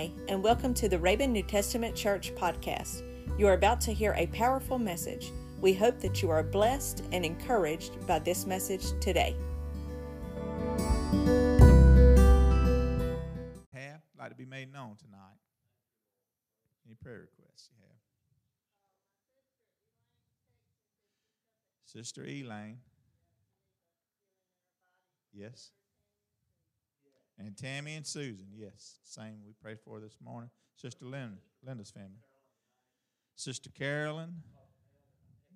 Hi, and welcome to the Raven New Testament Church podcast. You are about to hear a powerful message. We hope that you are blessed and encouraged by this message today. have like to be made known tonight? Any prayer requests you have? Sister Elaine. Yes. And Tammy and Susan, yes. Same we prayed for this morning. Sister Linda, Linda's family. Sister Carolyn,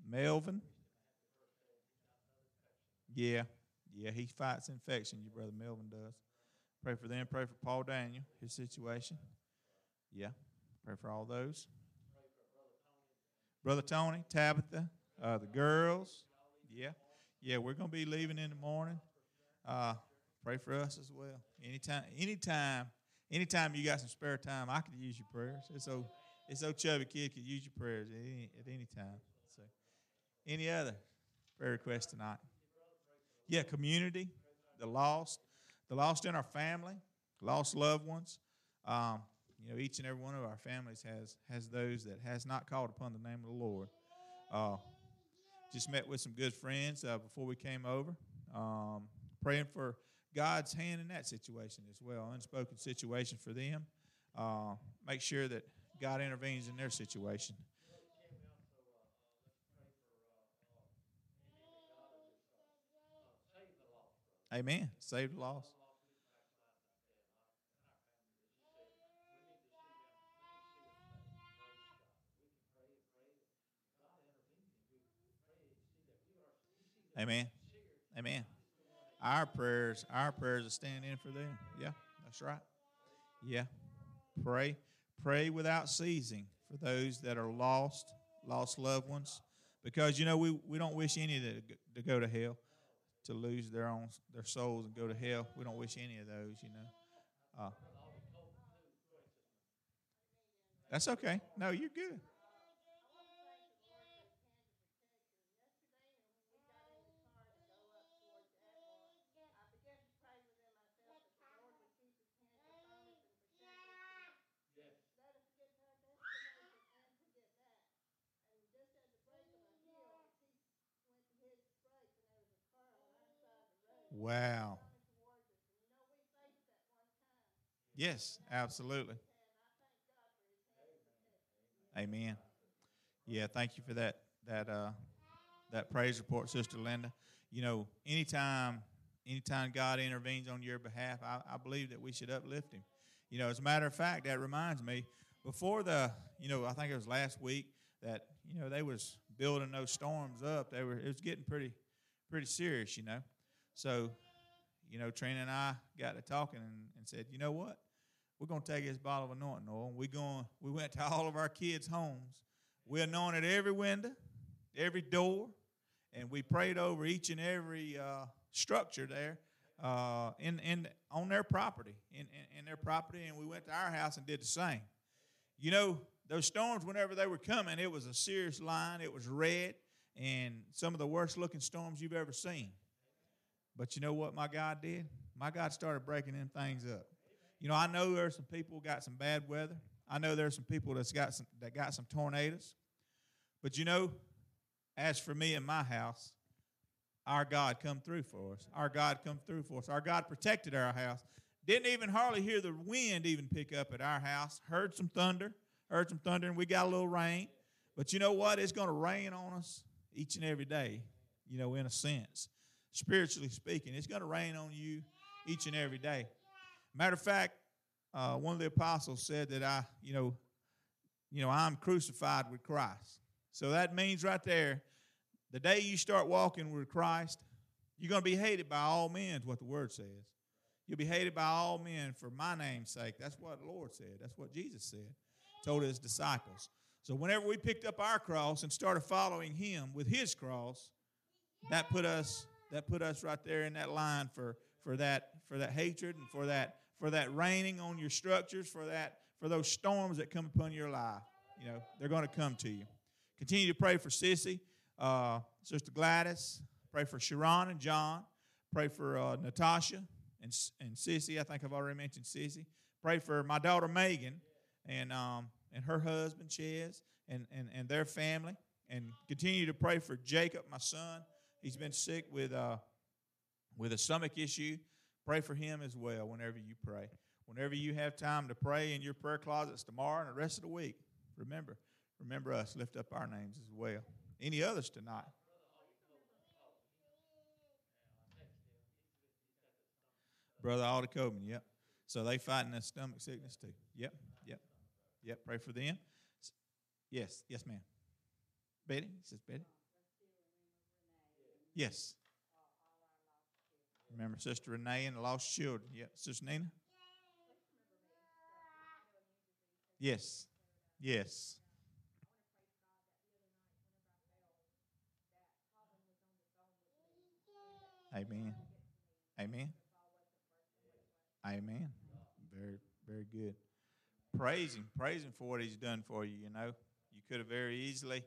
Melvin. Yeah, yeah, he fights infection, your brother Melvin does. Pray for them. Pray for Paul Daniel, his situation. Yeah, pray for all those. Brother Tony, Tabitha, uh, the girls. Yeah, yeah, we're going to be leaving in the morning. Uh, pray for us as well. Anytime, anytime, anytime you got some spare time, I could use your prayers. It's so, it's so chubby kid could use your prayers at any, at any time. So, any other prayer requests tonight? Yeah, community, the lost, the lost in our family, lost loved ones. Um, you know, each and every one of our families has has those that has not called upon the name of the Lord. Uh, just met with some good friends uh, before we came over, um, praying for God's hand in that situation as well, unspoken situation for them. Uh, make sure that God intervenes in their situation. Amen. Save the lost. Amen. Amen. Our prayers, our prayers are standing in for them. Yeah, that's right. Yeah. Pray. Pray without ceasing for those that are lost, lost loved ones. Because you know we, we don't wish any to, to go to hell, to lose their own their souls and go to hell. We don't wish any of those, you know. Uh, that's okay. No, you're good. Wow. Yes, absolutely. Amen. Yeah, thank you for that that uh, that praise report, Sister Linda. You know, anytime anytime God intervenes on your behalf, I, I believe that we should uplift Him. You know, as a matter of fact, that reminds me. Before the, you know, I think it was last week that you know they was building those storms up. They were it was getting pretty pretty serious. You know, so, you know, Trina and I got to talking and, and said, you know what? We're going to take this bottle of anointing oil. We going. We went to all of our kids' homes. We anointed every window, every door, and we prayed over each and every uh, structure there uh, in, in on their property, in, in, in their property. And we went to our house and did the same. You know, those storms, whenever they were coming, it was a serious line. It was red, and some of the worst looking storms you've ever seen. But you know what my God did? My God started breaking them things up. You know, I know there's some people got some bad weather. I know there's some people that's got some that got some tornadoes. But you know, as for me and my house, our God come through for us. Our God come through for us. Our God protected our house. Didn't even hardly hear the wind even pick up at our house. Heard some thunder. Heard some thunder, and we got a little rain. But you know what? It's going to rain on us each and every day, you know, in a sense spiritually speaking. It's going to rain on you each and every day. Matter of fact, uh, one of the apostles said that I, you know, you know, I'm crucified with Christ. So that means right there, the day you start walking with Christ, you're going to be hated by all men, is what the word says. You'll be hated by all men for my name's sake. That's what the Lord said. That's what Jesus said, told his disciples. So whenever we picked up our cross and started following him with his cross, that put us that put us right there in that line for, for that for that hatred and for that for that raining on your structures, for that for those storms that come upon your life. You know, they're going to come to you. Continue to pray for Sissy, uh, Sister Gladys. Pray for Sharon and John. Pray for uh, Natasha and, and Sissy. I think I've already mentioned Sissy. pray for my daughter Megan and um, and her husband Ches and, and, and their family. And continue to pray for Jacob, my son. He's been sick with uh, with a stomach issue. Pray for him as well whenever you pray. Whenever you have time to pray in your prayer closets tomorrow and the rest of the week, remember, remember us. Lift up our names as well. Any others tonight? Brother Alda Coben, yep. So they fighting that stomach sickness too. Yep, yep, yep. Pray for them. Yes, yes, ma'am. Betty, says Betty. Yes. Remember Sister Renee and the lost children. Yep, Sister Nina. Yes, yes. Amen. Amen. Amen. Very, very good. Praise Him. Praise Him for what He's done for you. You know, you could have very easily,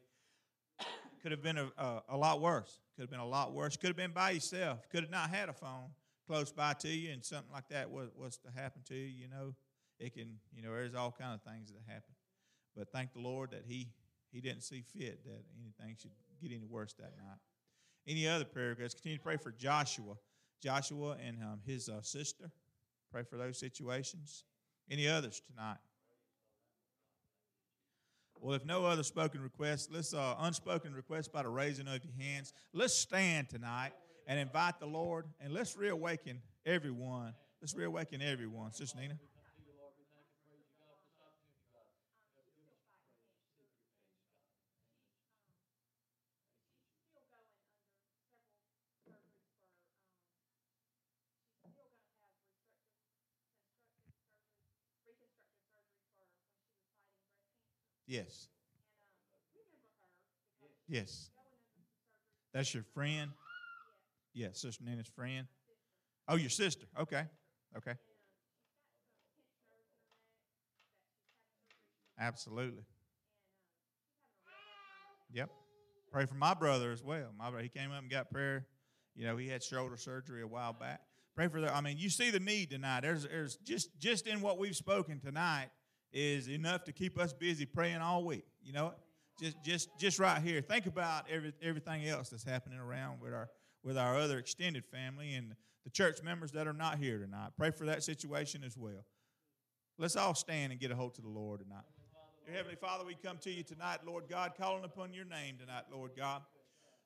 could have been a, a, a lot worse. Could have been a lot worse. Could have been by yourself. Could have not had a phone close by to you, and something like that was, was to happen to you. You know, it can. You know, there's all kind of things that happen. But thank the Lord that He He didn't see fit that anything should get any worse that night. Any other prayer requests? Continue to pray for Joshua, Joshua and um, his uh, sister. Pray for those situations. Any others tonight? Well, if no other spoken requests, let's uh, unspoken requests by the raising of your hands. Let's stand tonight and invite the Lord, and let's reawaken everyone. Let's reawaken everyone. Sister Nina. Yes. Yes. That's your friend? Yes, Sister Nina's friend. Oh, your sister. Okay. Okay. Absolutely. Yep. Pray for my brother as well. My brother, he came up and got prayer. You know, he had shoulder surgery a while back. Pray for that. I mean, you see the need tonight. There's, there's just just in what we've spoken tonight is enough to keep us busy praying all week. You know, just just just right here. Think about every, everything else that's happening around with our with our other extended family and the church members that are not here tonight. Pray for that situation as well. Let's all stand and get a hold to the Lord tonight. Dear Heavenly Father, we come to you tonight, Lord God, calling upon your name tonight, Lord God.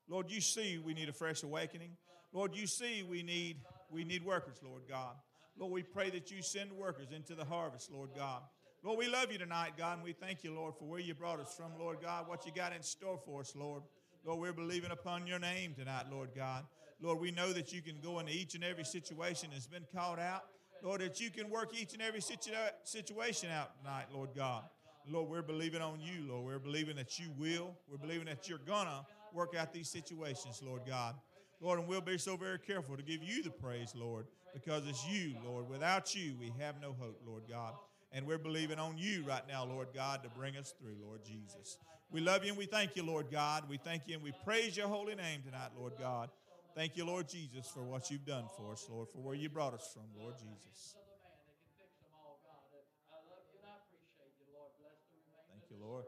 Lord, you see we need a fresh awakening. Lord, you see we need we need workers, Lord God. Lord, we pray that you send workers into the harvest, Lord God. Lord, we love you tonight, God, and we thank you, Lord, for where you brought us from, Lord God, what you got in store for us, Lord. Lord, we're believing upon your name tonight, Lord God. Lord, we know that you can go into each and every situation that's been called out. Lord, that you can work each and every situa- situation out tonight, Lord God. Lord, we're believing on you, Lord. We're believing that you will. We're believing that you're going to work out these situations, Lord God. Lord, and we'll be so very careful to give you the praise, Lord, because it's you, Lord. Without you, we have no hope, Lord God. And we're believing on you right now, Lord God, to bring us through, Lord Jesus. We love you and we thank you, Lord God. We thank you and we praise your holy name tonight, Lord God. Thank you, Lord Jesus, for what you've done for us, Lord, for where you brought us from, Lord Jesus. Thank you, Lord.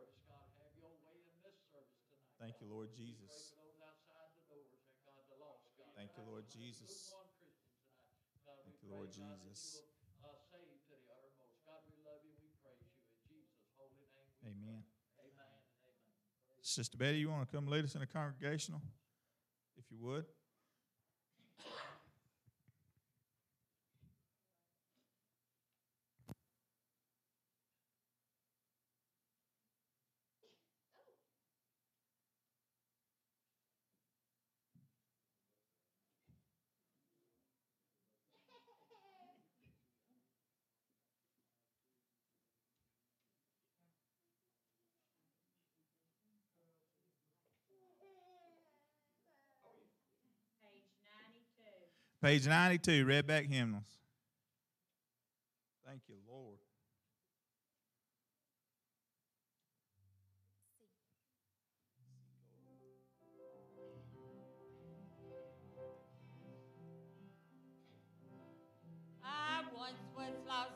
Thank you, Lord Jesus. Thank you, Lord Jesus. Thank you, Lord Jesus. Amen. Sister Betty, you want to come lead us in a congregational, if you would? Page 92, Redback Hymnals. Thank you, Lord. I once was lost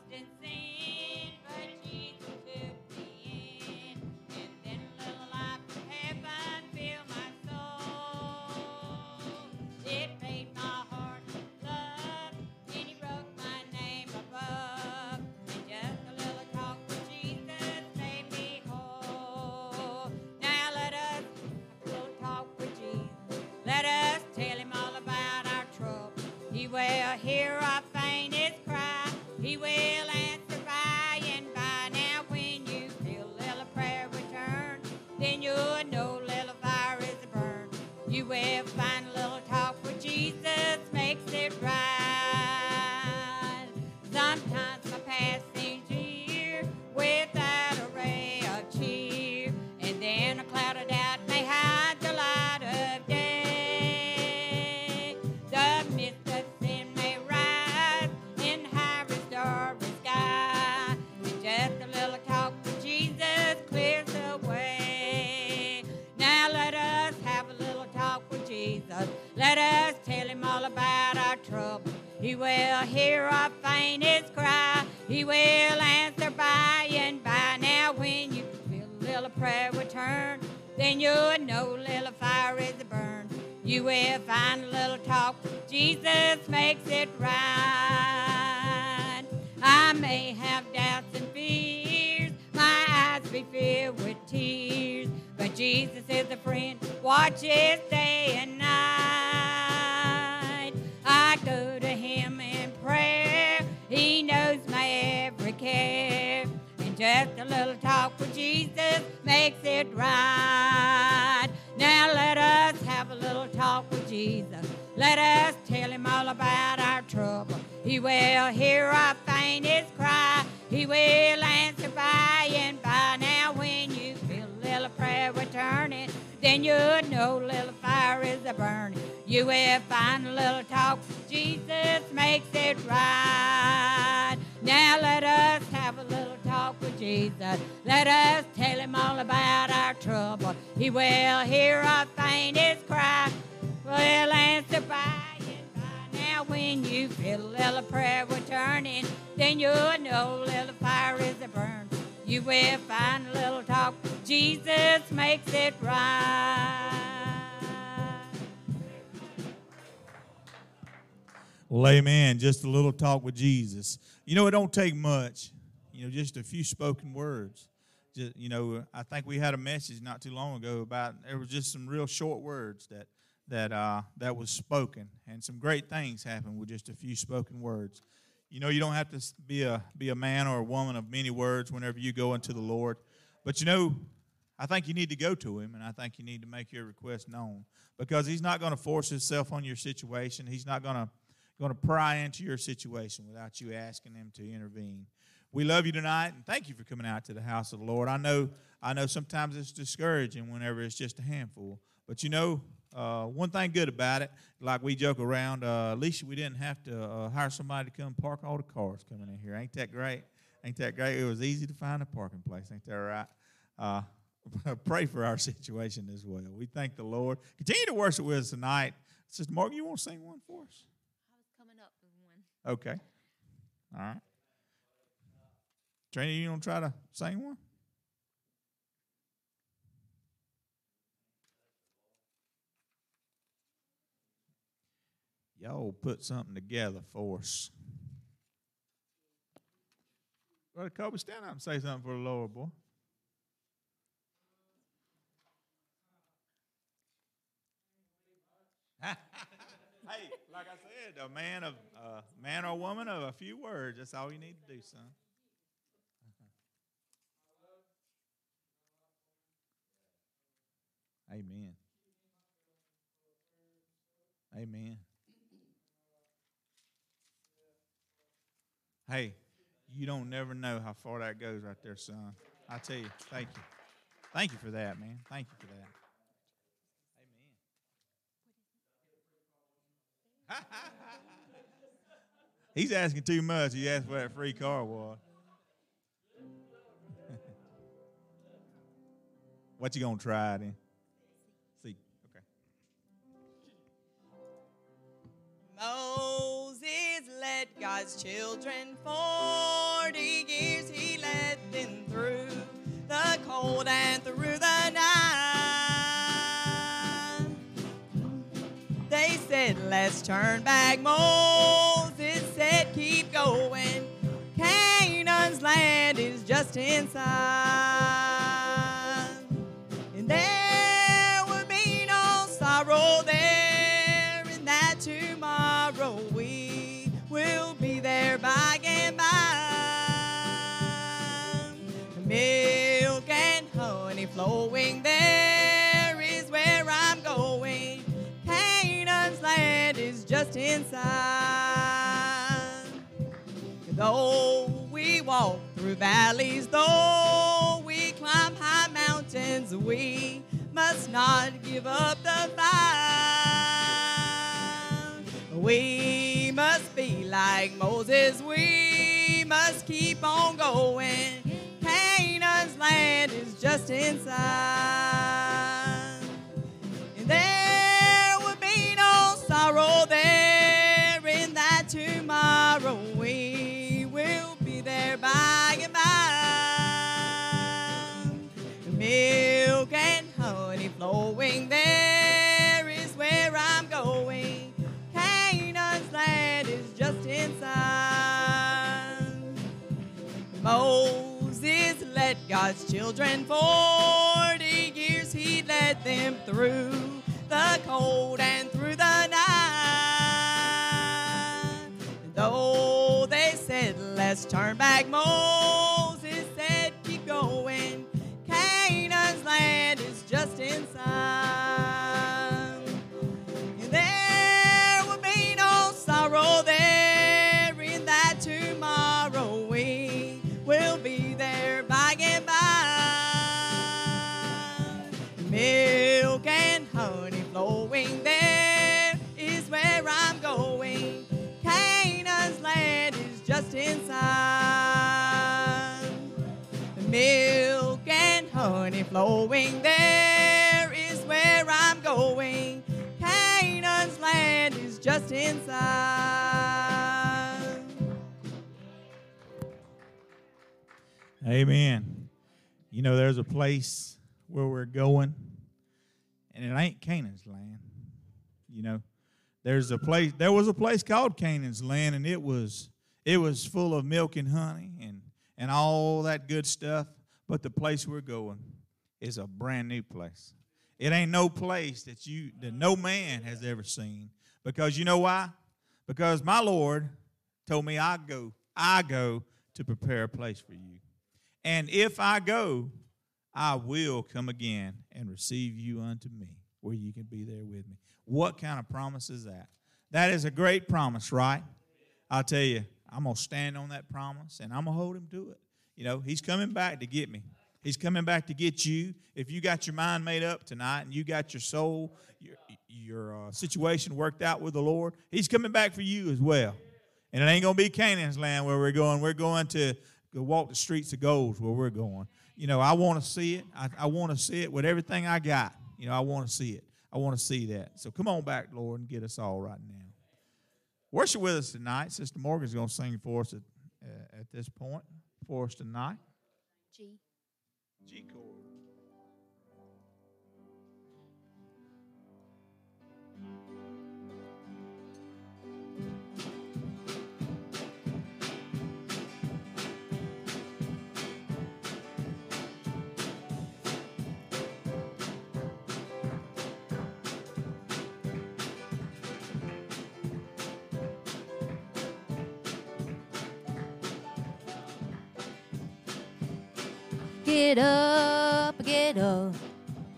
Well, amen. Just a little talk with Jesus. You know, it don't take much. You know, just a few spoken words. Just, you know, I think we had a message not too long ago about there was just some real short words that that uh, that was spoken, and some great things happened with just a few spoken words. You know, you don't have to be a be a man or a woman of many words whenever you go into the Lord, but you know, I think you need to go to Him, and I think you need to make your request known because He's not going to force Himself on your situation. He's not going to going to pry into your situation without you asking them to intervene. We love you tonight, and thank you for coming out to the house of the Lord. I know, I know, sometimes it's discouraging whenever it's just a handful, but you know, uh, one thing good about it, like we joke around, uh, at least we didn't have to uh, hire somebody to come park all the cars coming in here. Ain't that great? Ain't that great? It was easy to find a parking place. Ain't that right? Uh, pray for our situation as well. We thank the Lord. Continue to worship with us tonight. Sister Morgan, you want to sing one for us? I was coming up with one. Okay. All right. Trina, you to try to sing one? Y'all put something together for us. Brother Kobe, stand up and say something for the Lord, boy. I a man of uh, man or woman of a few words. That's all you need to do, son. Amen. Amen. Hey, you don't never know how far that goes right there, son. I tell you, thank you. Thank you for that, man. Thank you for that. Amen. He's asking too much. He asked for that free car wash. what you gonna try then? See, okay. Moses led God's children 40 years. He led them through the cold and through the night. They said, Let's turn back. Moses Inside. And there would be no sorrow there in that tomorrow we will be there by and by. Milk and honey flowing there is where I'm going. Canaan's land is just inside. Though we walk through valleys, though we climb high mountains, we must not give up the fight. We must be like Moses, we must keep on going. Canaan's land is just inside. Honey flowing, there is where I'm going. Canaan's land is just inside. Moses led God's children 40 years, he led them through the cold and through the night. Though they said, let's turn back, Moses Amen. You know, there's a place where we're going, and it ain't Canaan's land. You know, there's a place. There was a place called Canaan's land, and it was it was full of milk and honey and and all that good stuff. But the place we're going is a brand new place. It ain't no place that you that no man has ever seen. Because you know why? Because my Lord told me I go, I go to prepare a place for you. And if I go, I will come again and receive you unto me, where you can be there with me. What kind of promise is that? That is a great promise, right? I'll tell you, I'm going to stand on that promise and I'm going to hold him to it. You know, he's coming back to get me. He's coming back to get you. If you got your mind made up tonight and you got your soul, your, your uh, situation worked out with the Lord, he's coming back for you as well. And it ain't going to be Canaan's land where we're going. We're going to go walk the streets of gold where we're going. You know, I want to see it. I, I want to see it with everything I got. You know, I want to see it. I want to see that. So come on back, Lord, and get us all right now. Worship with us tonight. Sister Morgan's going to sing for us at, uh, at this point for us tonight. G. G chord. Get up, get up,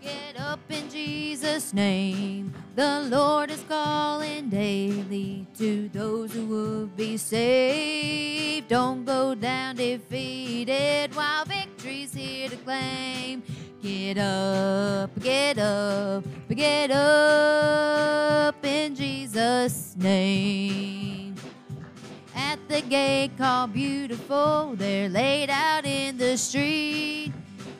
get up in Jesus' name. The Lord is calling daily to those who would be saved. Don't go down defeated while victory's here to claim. Get up, get up, get up in Jesus' name. At the gate called Beautiful, they're laid out in the street.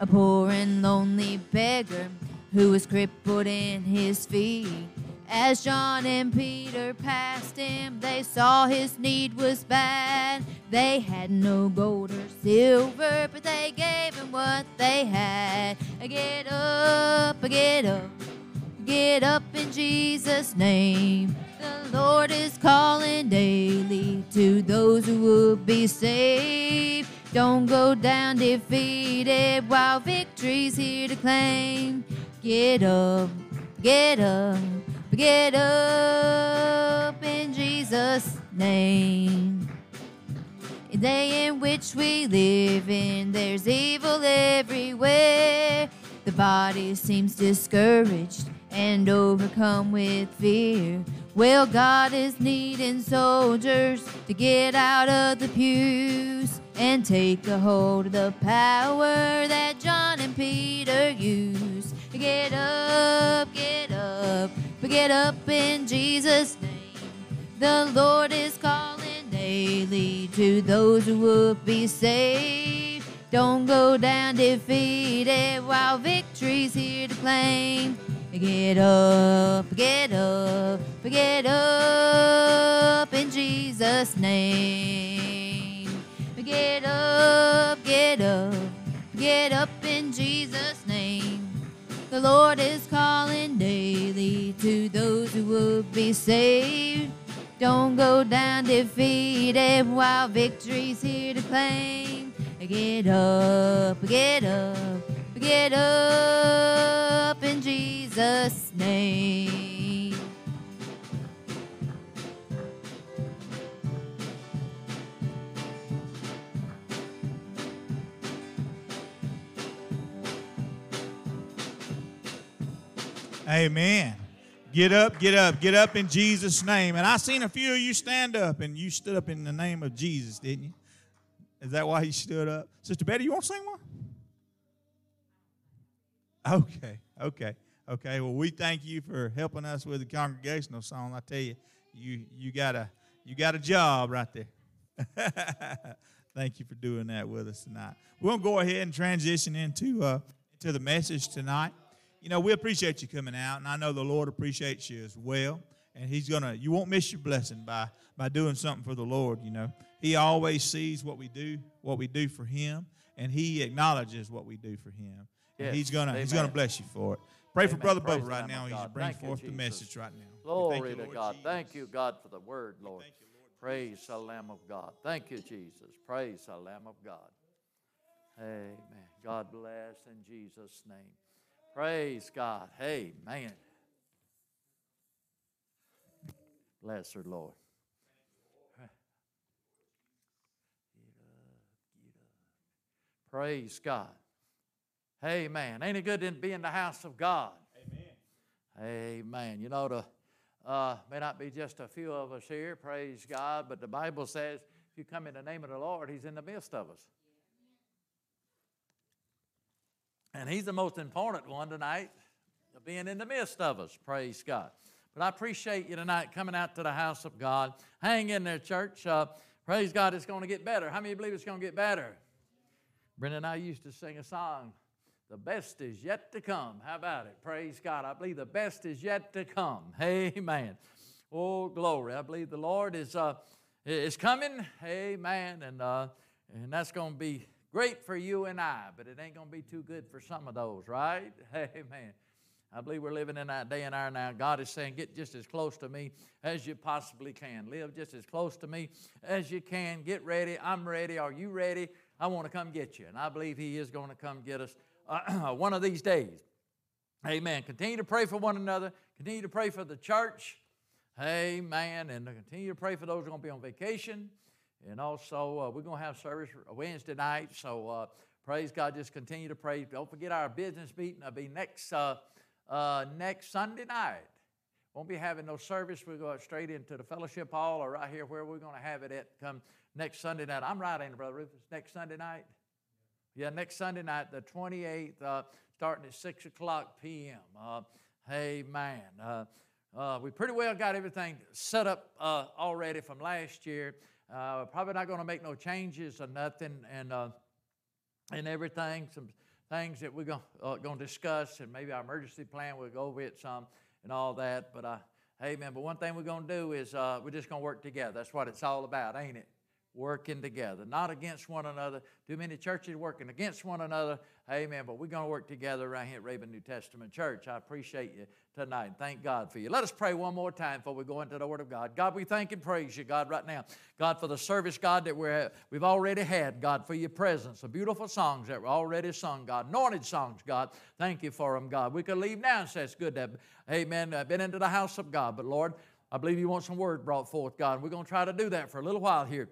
A poor and lonely beggar who was crippled in his feet. As John and Peter passed him, they saw his need was bad. They had no gold or silver, but they gave him what they had. Get up, get up, get up in Jesus' name. The Lord is calling daily to those who would be saved. Don't go down defeated while victory's here to claim. Get up, get up, get up in Jesus' name. The day in which we live in, there's evil everywhere. The body seems discouraged and overcome with fear. Well, God is needing soldiers to get out of the pews and take a hold of the power that John and Peter used. Get up, get up, get up in Jesus' name. The Lord is calling daily to those who would be saved. Don't go down defeated while victory's here to claim. Get up, get up, get up get up in Jesus' name. The Lord is calling daily to those who would be saved. Don't go down defeated while victory's here to claim. Get up, get up, get up in Jesus' name. Amen. Get up, get up, get up in Jesus' name. And I seen a few of you stand up, and you stood up in the name of Jesus, didn't you? Is that why he stood up? Sister Betty, you want to sing one? Okay, okay, okay. Well, we thank you for helping us with the congregational song. I tell you, you you got a you got a job right there. thank you for doing that with us tonight. We're gonna go ahead and transition into uh, into the message tonight. You know, we appreciate you coming out, and I know the Lord appreciates you as well. And He's gonna you won't miss your blessing by by doing something for the Lord. You know, He always sees what we do, what we do for Him, and He acknowledges what we do for Him. And He's gonna He's gonna bless you for it. Pray for Brother Praise Bubba right now. He's bringing Thank you, forth the message right now. Glory thank you, to God. Jesus. Thank you, God, for the word, Lord. Praise the Lamb of God. Thank you, Jesus. Praise the Lamb of God. Amen. God bless in Jesus' name. Praise God. Amen. Bless her, Lord. Praise God. Amen. Ain't it good to be in the house of God? Amen. You know, the, uh, may not be just a few of us here, praise God, but the Bible says if you come in the name of the Lord, He's in the midst of us. And He's the most important one tonight, being in the midst of us, praise God. But I appreciate you tonight coming out to the house of God. Hang in there, church. Uh, praise God, it's going to get better. How many believe it's going to get better? Brenda and I used to sing a song, The Best Is Yet to Come. How about it? Praise God. I believe the best is yet to come. Amen. Oh, glory. I believe the Lord is, uh, is coming. Amen. And, uh, and that's going to be great for you and I, but it ain't going to be too good for some of those, right? Amen. I believe we're living in that day and hour now. God is saying, get just as close to me as you possibly can. Live just as close to me as you can. Get ready. I'm ready. Are you ready? I want to come get you. And I believe He is going to come get us uh, one of these days. Amen. Continue to pray for one another. Continue to pray for the church. Amen. And continue to pray for those who are going to be on vacation. And also, uh, we're going to have service Wednesday night. So uh, praise God. Just continue to pray. Don't forget our business meeting. will be next, uh, uh, next Sunday night. Won't be having no service. We'll go straight into the fellowship hall or right here where we're going to have it at come next Sunday night. I'm right, ain't it, Brother Rufus? Next Sunday night? Yeah, next Sunday night, the 28th, uh, starting at 6 o'clock p.m. Uh, amen. Uh, uh, we pretty well got everything set up uh, already from last year. Uh, probably not going to make no changes or nothing, and uh, and everything. Some things that we're going uh, to discuss, and maybe our emergency plan. We'll go over it some and all that. But uh, man, But one thing we're going to do is uh, we're just going to work together. That's what it's all about, ain't it? Working together, not against one another. Too many churches working against one another. Amen. But we're going to work together right here at Raven New Testament Church. I appreciate you tonight. Thank God for you. Let us pray one more time before we go into the Word of God. God, we thank and praise you, God, right now. God, for the service, God, that we're, we've already had. God, for your presence, the beautiful songs that were already sung, God, anointed songs, God. Thank you for them, God. We could leave now and say it's good to have, amen, uh, been into the house of God. But Lord, I believe you want some word brought forth, God. And We're going to try to do that for a little while here.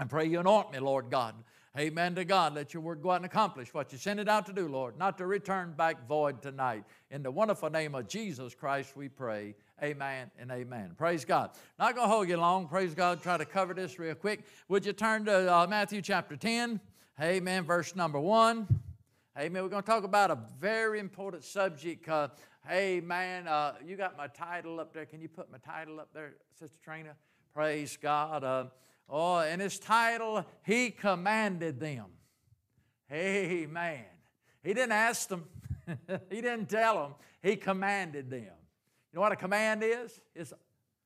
I pray you anoint me, Lord God. Amen to God. Let your word go out and accomplish what you sent it out to do, Lord, not to return back void tonight. In the wonderful name of Jesus Christ, we pray. Amen and amen. Praise God. Not going to hold you long. Praise God. Try to cover this real quick. Would you turn to uh, Matthew chapter 10? Amen. Verse number 1. Amen. We're going to talk about a very important subject. Uh, hey, man, uh, you got my title up there. Can you put my title up there, Sister Trina? Praise God. Oh, and his title, He Commanded Them. Amen. He didn't ask them, He didn't tell them, He commanded them. You know what a command is? It's,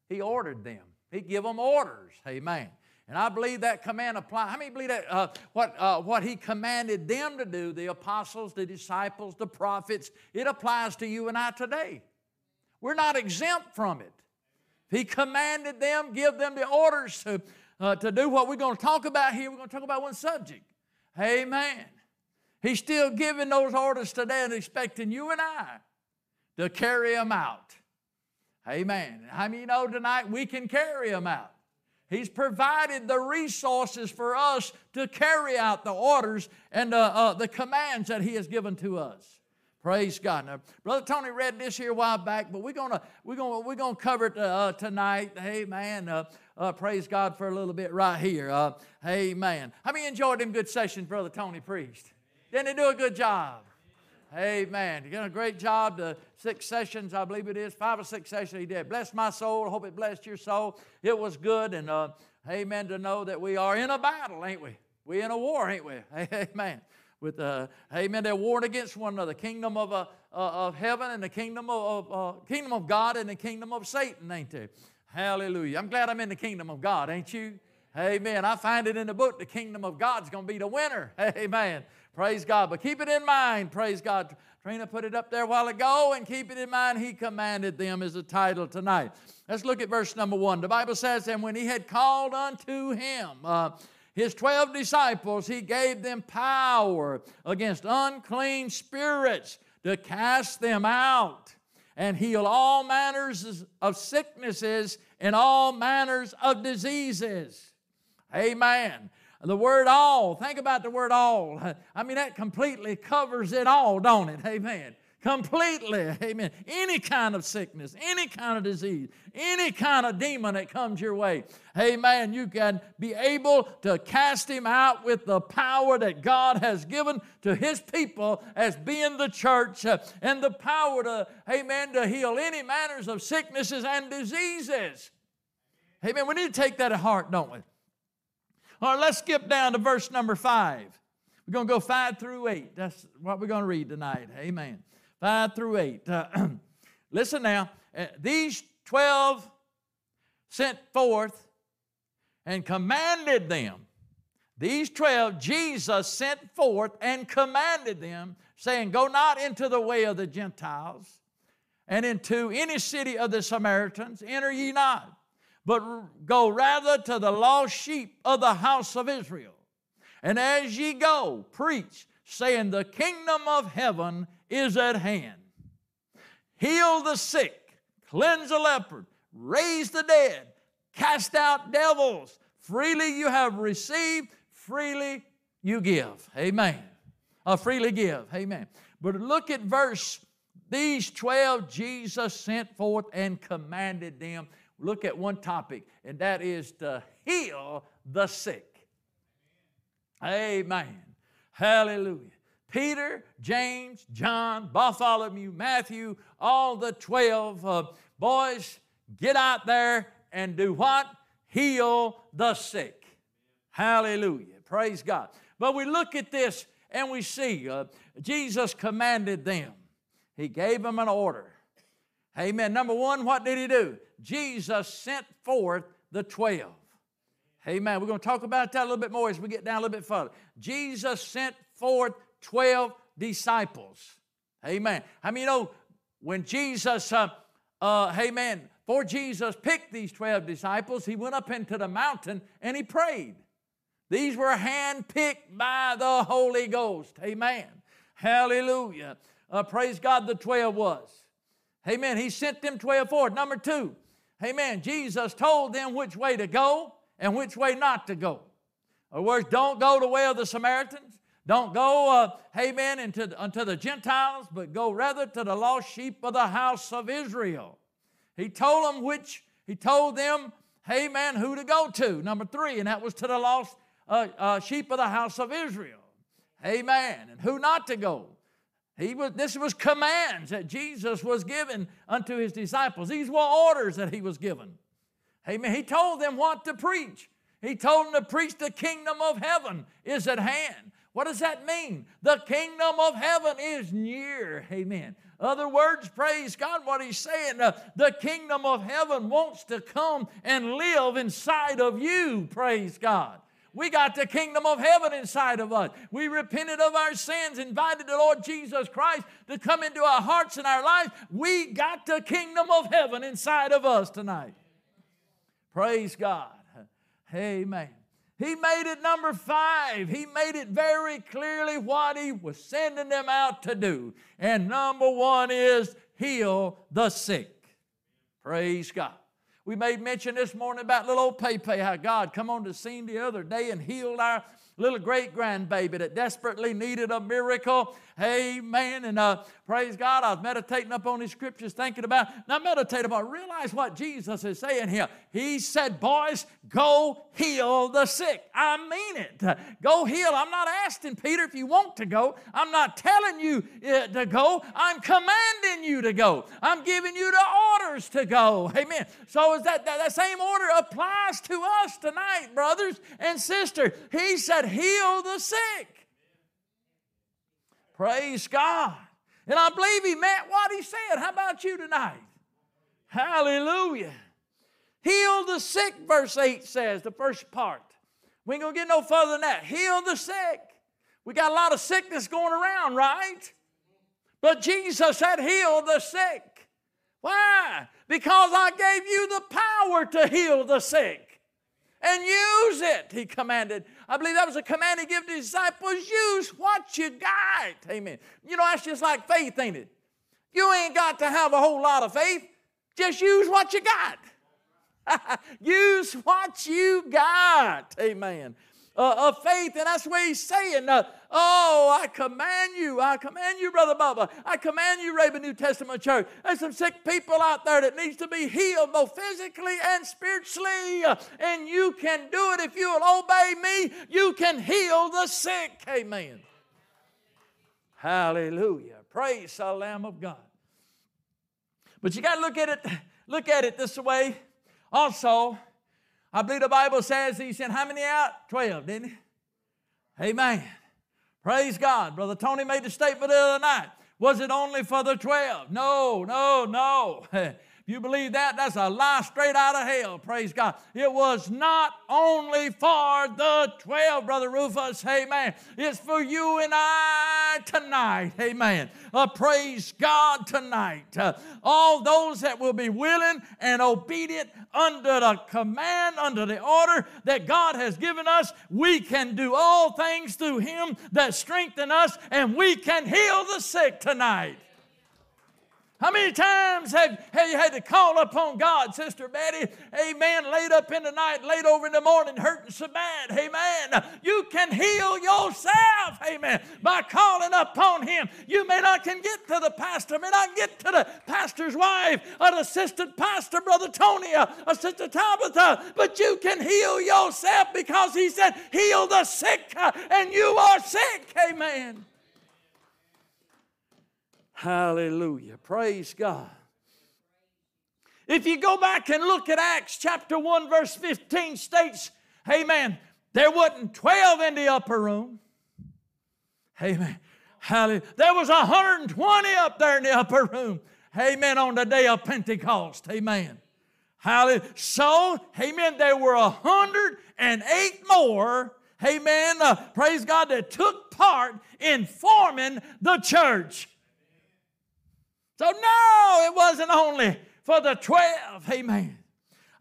he ordered them. He give them orders. Amen. And I believe that command applies. How many believe that uh, what, uh, what he commanded them to do, the apostles, the disciples, the prophets, it applies to you and I today. We're not exempt from it. He commanded them, give them the orders to, uh, to do what we're going to talk about here. We're going to talk about one subject. Amen. He's still giving those orders today and expecting you and I to carry them out. Amen. How many know tonight we can carry them out? He's provided the resources for us to carry out the orders and uh, uh, the commands that He has given to us. Praise God. Now, Brother Tony read this here a while back, but we're gonna we're gonna we're gonna cover it uh, tonight. Amen. Uh, uh, praise God for a little bit right here. Uh, amen. How many enjoyed them good sessions, Brother Tony preached? Didn't he do a good job? Amen. He did a great job. The six sessions, I believe it is, five or six sessions he did. Bless my soul. Hope it blessed your soul. It was good. And uh, amen to know that we are in a battle, ain't we? We in a war, ain't we? Amen. With uh, amen, they're warring against one another. Kingdom of, uh, uh, of heaven and the kingdom of, uh, kingdom of God and the kingdom of Satan, ain't they? Hallelujah. I'm glad I'm in the kingdom of God, ain't you? Amen. I find it in the book, the kingdom of God's going to be the winner. Amen. Praise God. But keep it in mind. Praise God. Trina put it up there a while ago, and keep it in mind. He commanded them as a title tonight. Let's look at verse number one. The Bible says, And when he had called unto him, uh, his 12 disciples, he gave them power against unclean spirits to cast them out and heal all manners of sicknesses and all manners of diseases. Amen. The word all, think about the word all. I mean, that completely covers it all, don't it? Amen. Completely, amen. Any kind of sickness, any kind of disease, any kind of demon that comes your way, amen. You can be able to cast him out with the power that God has given to his people as being the church uh, and the power to, amen, to heal any manners of sicknesses and diseases. Amen. We need to take that to heart, don't we? All right, let's skip down to verse number five. We're going to go five through eight. That's what we're going to read tonight. Amen. Five through eight. Uh, listen now. Uh, these 12 sent forth and commanded them. These 12 Jesus sent forth and commanded them, saying, Go not into the way of the Gentiles, and into any city of the Samaritans enter ye not but go rather to the lost sheep of the house of Israel. And as ye go, preach, saying, The kingdom of heaven is at hand. Heal the sick, cleanse the leopard, raise the dead, cast out devils. Freely you have received, freely you give. Amen. Uh, freely give. Amen. But look at verse these 12 Jesus sent forth and commanded them look at one topic, and that is to heal the sick. Amen. Hallelujah. Peter, James, John, Bartholomew, Matthew, all the 12 uh, boys, get out there and do what? Heal the sick. Hallelujah. Praise God. But we look at this and we see uh, Jesus commanded them, He gave them an order. Amen. Number one, what did He do? Jesus sent forth the 12. Amen. We're going to talk about that a little bit more as we get down a little bit further. Jesus sent forth 12 disciples. Amen. I mean, you know, when Jesus, uh, uh, amen, for Jesus picked these 12 disciples, he went up into the mountain and he prayed. These were handpicked by the Holy Ghost. Amen. Hallelujah. Uh, praise God, the 12 was. Amen. He sent them 12 forward. Number two, Amen. Jesus told them which way to go and which way not to go. In other words, don't go the way of the Samaritans. Don't go, uh, amen, into, unto the Gentiles, but go rather to the lost sheep of the house of Israel. He told them which, he told them, amen, who to go to. Number three, and that was to the lost uh, uh, sheep of the house of Israel. Amen. And who not to go. He was, this was commands that Jesus was given unto his disciples. These were orders that he was given. Amen. He told them what to preach. He told them to preach the kingdom of heaven is at hand. What does that mean? The kingdom of heaven is near. Amen. Other words, praise God, what he's saying, uh, the kingdom of heaven wants to come and live inside of you. Praise God. We got the kingdom of heaven inside of us. We repented of our sins, invited the Lord Jesus Christ to come into our hearts and our lives. We got the kingdom of heaven inside of us tonight. Praise God. Amen. He made it number five. He made it very clearly what he was sending them out to do. And number one is heal the sick. Praise God. We made mention this morning about little old Pepe, how God come on the scene the other day and healed our little great grandbaby that desperately needed a miracle. Amen. And uh, praise God, I was meditating up on these scriptures, thinking about, now meditate about, realize what Jesus is saying here. He said, Boys, go heal the sick. I mean it. Go heal. I'm not asking Peter if you want to go. I'm not telling you uh, to go. I'm commanding you to go. I'm giving you the orders to go. Amen. So is that, that, that same order applies to us tonight, brothers and sisters. He said, Heal the sick. Praise God. And I believe he meant what he said. How about you tonight? Hallelujah. Heal the sick, verse 8 says, the first part. We ain't gonna get no further than that. Heal the sick. We got a lot of sickness going around, right? But Jesus said, Heal the sick. Why? Because I gave you the power to heal the sick. And use it, he commanded. I believe that was a command he gave the disciples use what you got. Amen. You know, that's just like faith, ain't it? You ain't got to have a whole lot of faith, just use what you got. use what you got. Amen uh, of faith. And that's what he's saying. Uh, oh, I command you. I command you, Brother Bubba. I command you, Raven New Testament Church. There's some sick people out there that needs to be healed both physically and spiritually. Uh, and you can do it if you will obey me. You can heal the sick. Amen. Hallelujah. Praise the Lamb of God. But you got to look at it, look at it this way. Also, I believe the Bible says he sent how many out? Twelve, didn't he? Amen. Praise God. Brother Tony made the statement the other night. Was it only for the twelve? No, no, no. If you believe that, that's a lie straight out of hell. Praise God. It was not only for the 12, Brother Rufus. Amen. It's for you and I tonight. Amen. Uh, praise God tonight. Uh, all those that will be willing and obedient under the command, under the order that God has given us, we can do all things through Him that strengthen us, and we can heal the sick tonight. How many times have, have you had to call upon God, Sister Betty? Amen. Late up in the night, late over in the morning, hurting so bad. Amen. You can heal yourself. Amen. By calling upon Him. You may not can get to the pastor, may not get to the pastor's wife, an assistant pastor, Brother Tony, or Sister Tabitha, but you can heal yourself because He said, Heal the sick, uh, and you are sick. Amen. Hallelujah. Praise God. If you go back and look at Acts chapter 1, verse 15 states, Amen, there wasn't 12 in the upper room. Amen. Hallelujah. There was 120 up there in the upper room. Amen. On the day of Pentecost. Amen. Hallelujah. So, amen, there were 108 more, amen, uh, praise God, that took part in forming the church. So, no, it wasn't only for the 12. Amen.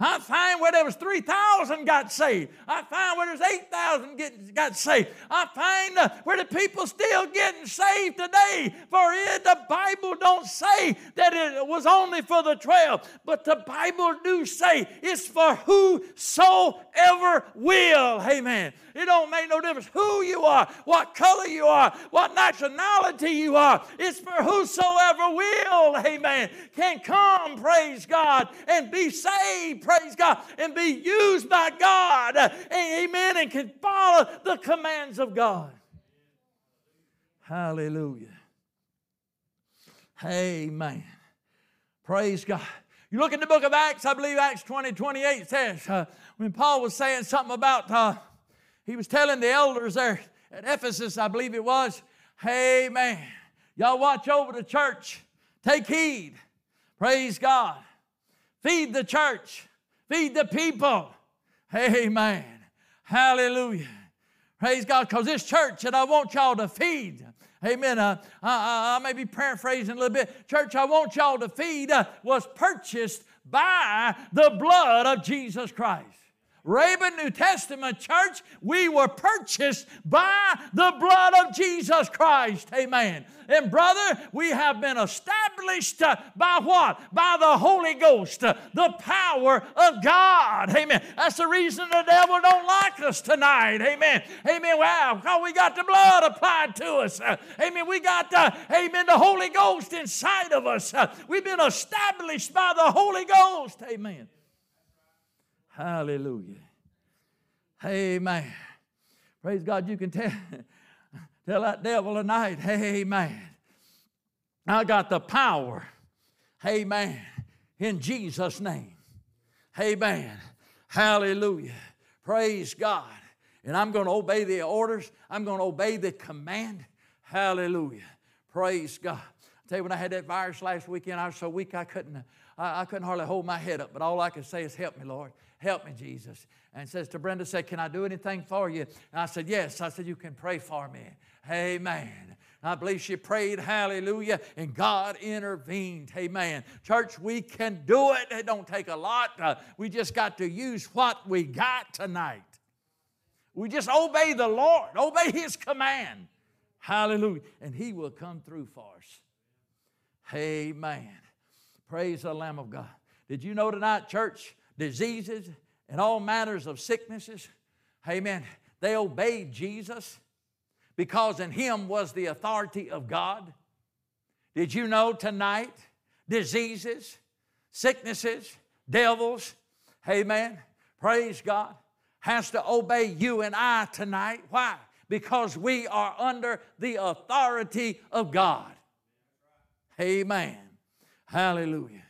I find where there was 3,000 got saved. I find where there's 8,000 got saved. I find uh, where the people still getting saved today. For it, the Bible don't say that it was only for the 12, but the Bible do say it's for whosoever will. Amen. It don't make no difference who you are, what color you are, what nationality you are. It's for whosoever will, amen, can come, praise God, and be saved, praise God, and be used by God, amen, and can follow the commands of God. Hallelujah. Amen. Praise God. You look in the book of Acts, I believe Acts 20, 28 says, uh, when Paul was saying something about, uh, he was telling the elders there at Ephesus, I believe it was, hey man, y'all watch over the church, take heed, praise God, feed the church, feed the people, amen, hallelujah. Praise God, because this church that I want y'all to feed, Amen. Uh, I, I, may be paraphrasing a little bit. Church, I want y'all to feed uh, was purchased by the blood of Jesus Christ. Raven New Testament church, we were purchased by the blood of Jesus Christ. Amen. And brother, we have been established uh, by what? By the Holy Ghost, uh, the power of God. Amen. That's the reason the devil don't like us tonight. Amen. Amen. Wow, because we got the blood applied to us. Uh, amen. We got the, amen, the Holy Ghost inside of us. We've been established by the Holy Ghost. Amen. Hallelujah. Amen. Praise God. You can tell, tell that devil tonight, Amen. I got the power. Amen. In Jesus' name. Amen. Hallelujah. Praise God. And I'm going to obey the orders. I'm going to obey the command. Hallelujah. Praise God. I tell you, when I had that virus last weekend, I was so weak I couldn't, I, I couldn't hardly hold my head up. But all I could say is, "Help me, Lord. Help me, Jesus. And says to Brenda, said, Can I do anything for you? And I said, Yes. I said, You can pray for me. Amen. I believe she prayed, hallelujah, and God intervened. Amen. Church, we can do it. It don't take a lot. Uh, we just got to use what we got tonight. We just obey the Lord, obey His command. Hallelujah. And He will come through for us. Amen. Praise the Lamb of God. Did you know tonight, church? Diseases, and all manners of sicknesses. Amen. They obeyed Jesus because in Him was the authority of God. Did you know tonight, diseases, sicknesses, devils, amen, praise God, has to obey you and I tonight. Why? Because we are under the authority of God. Amen. Hallelujah.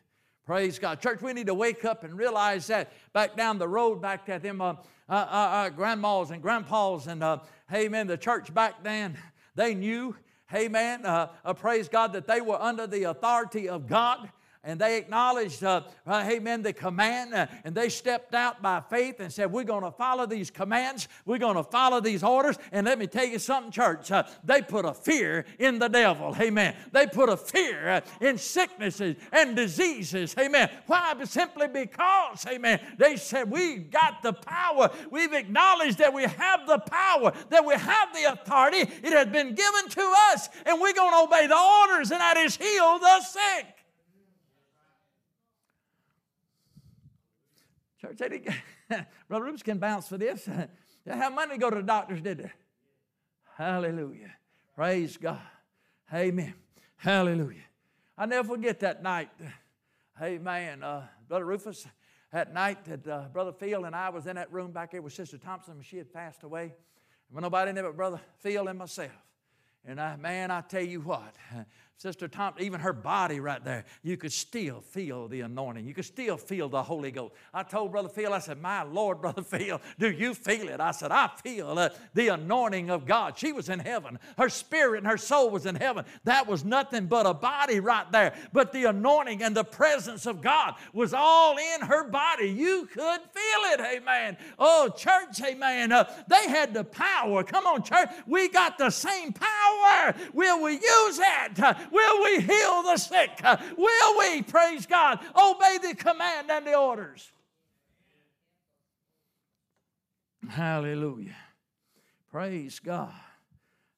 Praise God. Church, we need to wake up and realize that back down the road, back at them uh, uh, uh, uh grandmas and grandpas and, uh, amen, the church back then, they knew, amen, uh, uh, praise God, that they were under the authority of God and they acknowledged, uh, uh, amen, the command, uh, and they stepped out by faith and said, We're going to follow these commands, we're going to follow these orders. And let me tell you something, church, uh, they put a fear in the devil, amen. They put a fear uh, in sicknesses and diseases, amen. Why? Simply because, amen, they said, We've got the power, we've acknowledged that we have the power, that we have the authority, it has been given to us, and we're going to obey the orders, and that is heal the sick. Church, they didn't, Brother Rubens can bounce for this. They have money to go to the doctors, did they? Hallelujah. Praise God. Amen. Hallelujah. I never forget that night. Amen. Uh, Brother Rufus, that night that uh, Brother Phil and I was in that room back there with Sister Thompson when she had passed away. There nobody in there but Brother Phil and myself. And I, man, I tell you what, Sister Tom, even her body right there, you could still feel the anointing. You could still feel the Holy Ghost. I told Brother Phil, I said, My Lord, Brother Phil, do you feel it? I said, I feel uh, the anointing of God. She was in heaven. Her spirit and her soul was in heaven. That was nothing but a body right there. But the anointing and the presence of God was all in her body. You could feel it, amen. Oh, church, amen. Uh, they had the power. Come on, church. We got the same power. Will we use it? Will we heal the sick? Will we, praise God, obey the command and the orders? Hallelujah. Praise God.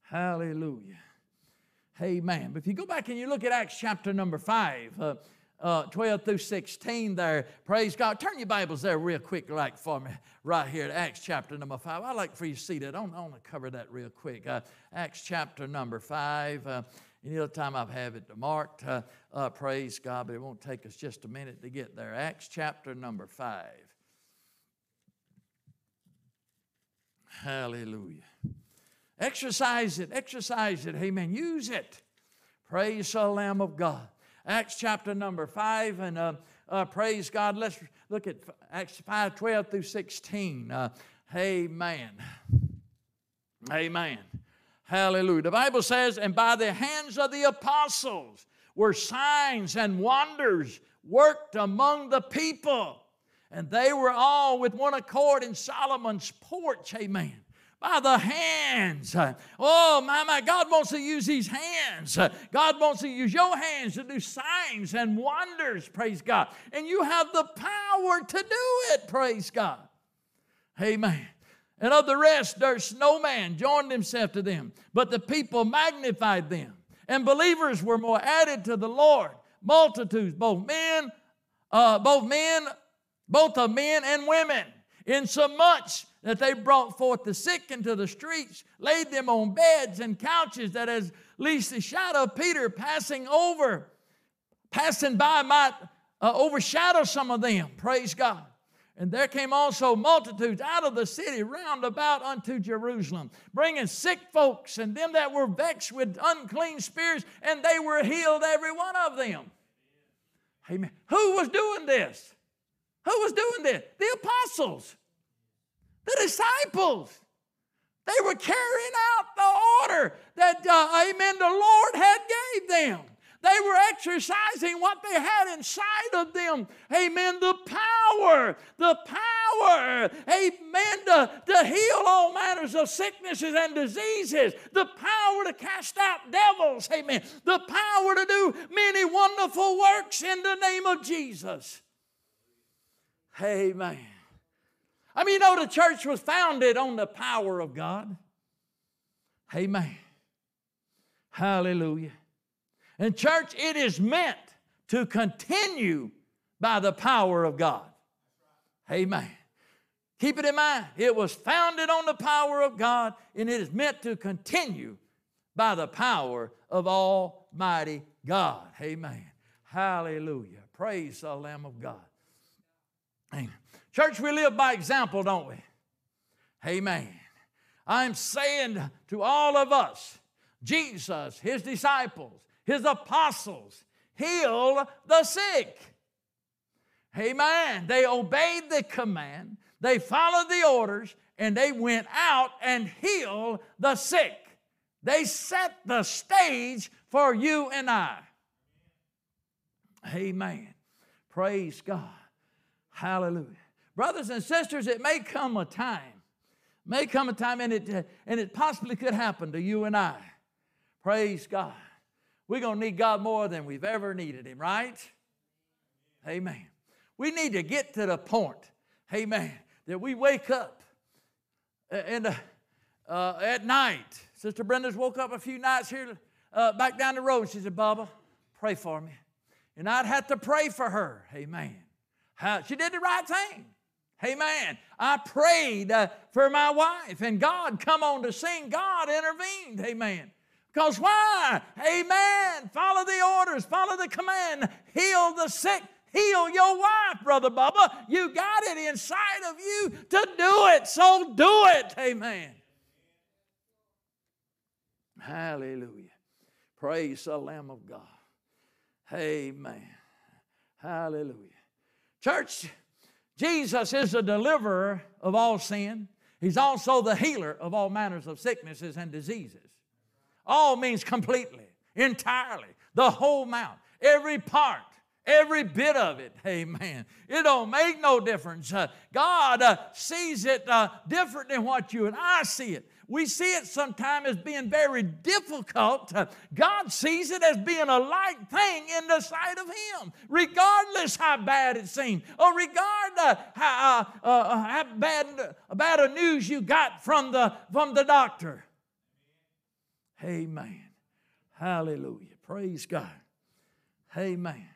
Hallelujah. Amen. But if you go back and you look at Acts chapter number five, uh, uh, 12 through 16 there. Praise God. Turn your Bibles there real quick, like for me, right here to Acts chapter number 5. I'd like for you to see that. I want to cover that real quick. Uh, Acts chapter number 5. Uh, any other time I've have it marked, uh, uh, praise God, but it won't take us just a minute to get there. Acts chapter number 5. Hallelujah. Exercise it, exercise it. Amen. Use it. Praise the Lamb of God. Acts chapter number 5, and uh, uh, praise God. Let's look at Acts 5 12 through 16. Uh, amen. Amen. Hallelujah. The Bible says, and by the hands of the apostles were signs and wonders worked among the people. And they were all with one accord in Solomon's porch. Amen by the hands. Oh, my, my, God wants to use these hands. God wants to use your hands to do signs and wonders, praise God. And you have the power to do it, praise God. Amen. And of the rest, there's no man joined himself to them, but the people magnified them. And believers were more added to the Lord. Multitudes, both men, uh, both men, both of men and women, insomuch that they brought forth the sick into the streets, laid them on beds and couches, that as least the shadow of Peter passing over, passing by might uh, overshadow some of them. Praise God. And there came also multitudes out of the city round about unto Jerusalem, bringing sick folks and them that were vexed with unclean spirits, and they were healed, every one of them. Amen. Who was doing this? Who was doing this? The apostles. The disciples. They were carrying out the order that, uh, amen, the Lord had gave them. They were exercising what they had inside of them. Amen. The power, the power, amen, to, to heal all manners of sicknesses and diseases. The power to cast out devils. Amen. The power to do many wonderful works in the name of Jesus. Amen. I mean, you know, the church was founded on the power of God. Amen. Hallelujah. And, church, it is meant to continue by the power of God. Amen. Keep it in mind. It was founded on the power of God, and it is meant to continue by the power of Almighty God. Amen. Hallelujah. Praise the Lamb of God. Amen. Church, we live by example, don't we? Amen. I'm saying to all of us, Jesus, his disciples, his apostles heal the sick. Amen. They obeyed the command, they followed the orders, and they went out and healed the sick. They set the stage for you and I. Amen. Praise God. Hallelujah. Brothers and sisters, it may come a time, may come a time, and it, and it possibly could happen to you and I. Praise God. We're going to need God more than we've ever needed Him, right? Amen. We need to get to the point, amen, that we wake up and uh, uh, at night. Sister Brenda's woke up a few nights here uh, back down the road. She said, Baba, pray for me. And I'd have to pray for her. Amen. How, she did the right thing. Amen. I prayed uh, for my wife, and God come on to sing. God intervened. Amen. Because why? Amen. Follow the orders, follow the command, heal the sick, heal your wife, Brother Bubba. You got it inside of you to do it, so do it. Amen. Hallelujah. Praise the Lamb of God. Amen. Hallelujah. Church, Jesus is the deliverer of all sin. He's also the healer of all manners of sicknesses and diseases. All means completely, entirely, the whole mount, every part, every bit of it. Amen. It don't make no difference. Uh, God uh, sees it uh, different than what you and I see it. We see it sometimes as being very difficult. Uh, God sees it as being a light thing in the sight of Him, regardless how bad it seems, or regardless how, uh, uh, how bad, bad a news you got from the, from the doctor. Amen. Hallelujah. Praise God. Amen.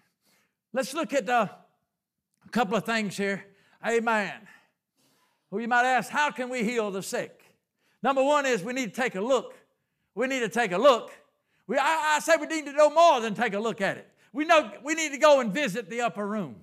Let's look at uh, a couple of things here. Amen. Well, you might ask, how can we heal the sick? Number one is we need to take a look. We need to take a look. We, I, I say we need to know more than take a look at it. We know we need to go and visit the upper room.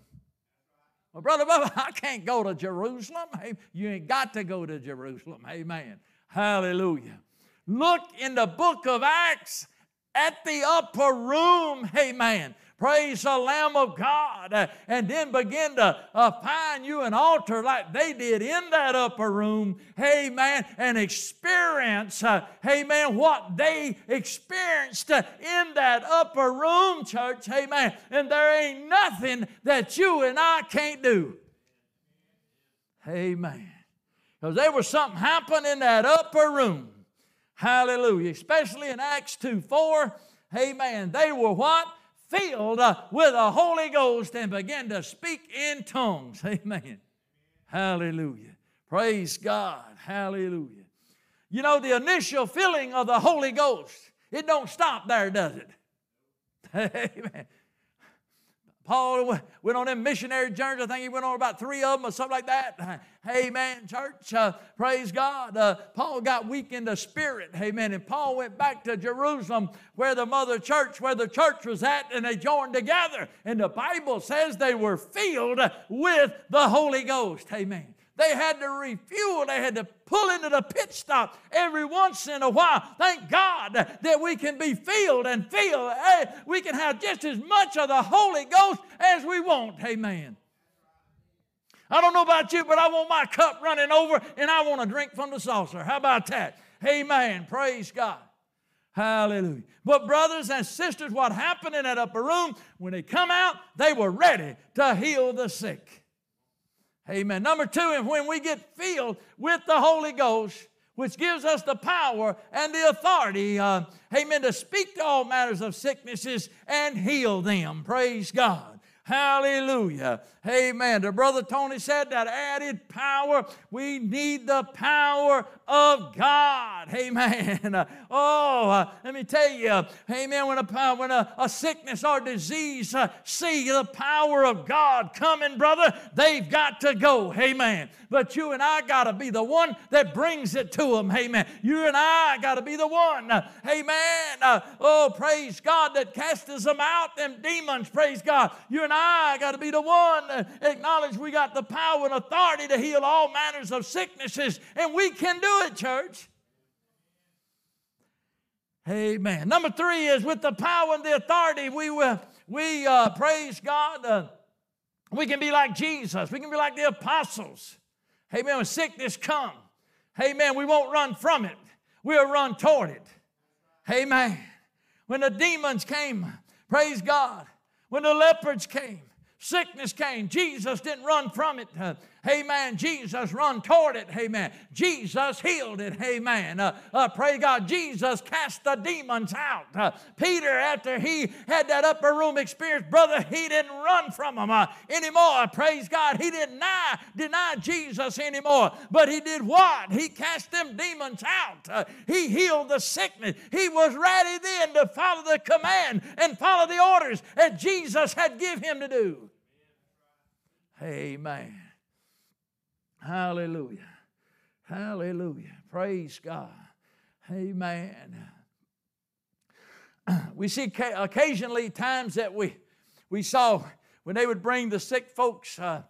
Well, Brother Bubba, I can't go to Jerusalem. You ain't got to go to Jerusalem. Amen. Hallelujah. Look in the book of Acts at the upper room. Amen. Praise the Lamb of God. Uh, and then begin to uh, find you an altar like they did in that upper room. Amen. And experience, uh, amen, what they experienced uh, in that upper room, church. Amen. And there ain't nothing that you and I can't do. Amen. Because there was something happening in that upper room. Hallelujah. Especially in Acts 2 4. Amen. They were what? Filled with the Holy Ghost and began to speak in tongues. Amen. Hallelujah. Praise God. Hallelujah. You know, the initial filling of the Holy Ghost, it don't stop there, does it? Amen. Paul went on them missionary journeys. I think he went on about three of them or something like that. Amen, church. Uh, praise God. Uh, Paul got weak in the spirit. Amen. And Paul went back to Jerusalem where the mother church, where the church was at, and they joined together. And the Bible says they were filled with the Holy Ghost. Amen. They had to refuel. They had to pull into the pit stop every once in a while. Thank God that we can be filled and filled. We can have just as much of the Holy Ghost as we want. Amen. I don't know about you, but I want my cup running over and I want to drink from the saucer. How about that? Amen. Praise God. Hallelujah. But, brothers and sisters, what happened in that upper room, when they come out, they were ready to heal the sick. Amen. Number two, and when we get filled with the Holy Ghost, which gives us the power and the authority, uh, amen, to speak to all matters of sicknesses and heal them. Praise God. Hallelujah. Amen. The brother Tony said that added power, we need the power of God. Amen. Oh, uh, let me tell you, amen, when a, when a, a sickness or disease uh, see the power of God coming, brother, they've got to go. Amen. But you and I got to be the one that brings it to them. Amen. You and I got to be the one. Uh, amen. Uh, oh, praise God that casts them out, them demons. Praise God. You and I got to be the one acknowledge we got the power and authority to heal all manners of sicknesses, and we can do it, church. Amen. Number three is with the power and the authority, we will we uh, praise God. Uh, we can be like Jesus. We can be like the apostles. Amen. When sickness come, amen, we won't run from it. We'll run toward it. Amen. When the demons came, praise God. When the leopards came, sickness came, Jesus didn't run from it. Uh, Amen. Jesus run toward it. Amen. Jesus healed it. Amen. Uh, uh, pray God. Jesus cast the demons out. Uh, Peter, after he had that upper room experience, brother, he didn't run from them uh, anymore. Praise God. He didn't deny, deny Jesus anymore. But he did what? He cast them demons out. Uh, he healed the sickness. He was ready then to follow the command and follow the orders that Jesus had give him to do. Amen. Hallelujah. Hallelujah. Praise God. Amen. We see occasionally times that we, we saw when they would bring the sick folks uh,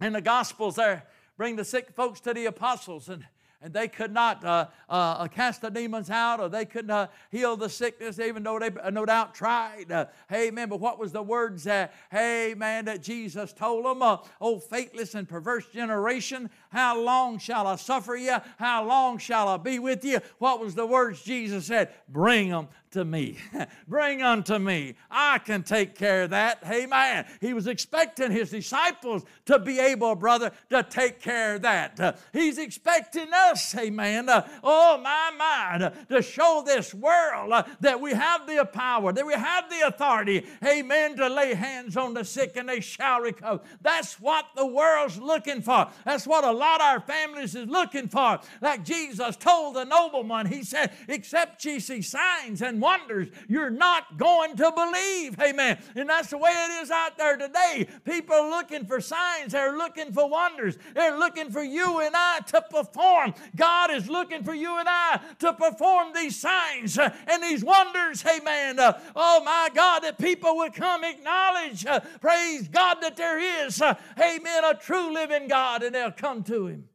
in the Gospels there, bring the sick folks to the apostles, and and they could not uh, uh, cast the demons out or they could not heal the sickness, even though they uh, no doubt tried. Uh, amen. But what was the words that, hey, man, that Jesus told them? Uh, oh, faithless and perverse generation, how long shall I suffer you? How long shall I be with you? What was the words Jesus said? Bring them to me. Bring unto me. I can take care of that. Amen. He was expecting his disciples to be able, brother, to take care of that. He's expecting us, amen. Uh, oh, my mind, to show this world uh, that we have the power, that we have the authority, amen, to lay hands on the sick and they shall recover. That's what the world's looking for. That's what a lot of our families is looking for. Like Jesus told the nobleman, he said, Except ye see signs and wonders, you're not going to believe. Amen. And that's the way it is out there today. People are looking for signs, they're looking for wonders, they're looking for you and I to perform. God is looking for you and I to perform these signs uh, and these wonders. Amen. Uh, oh my God, that people would come acknowledge, uh, praise God, that there is, amen, a true living God and they'll come to Him.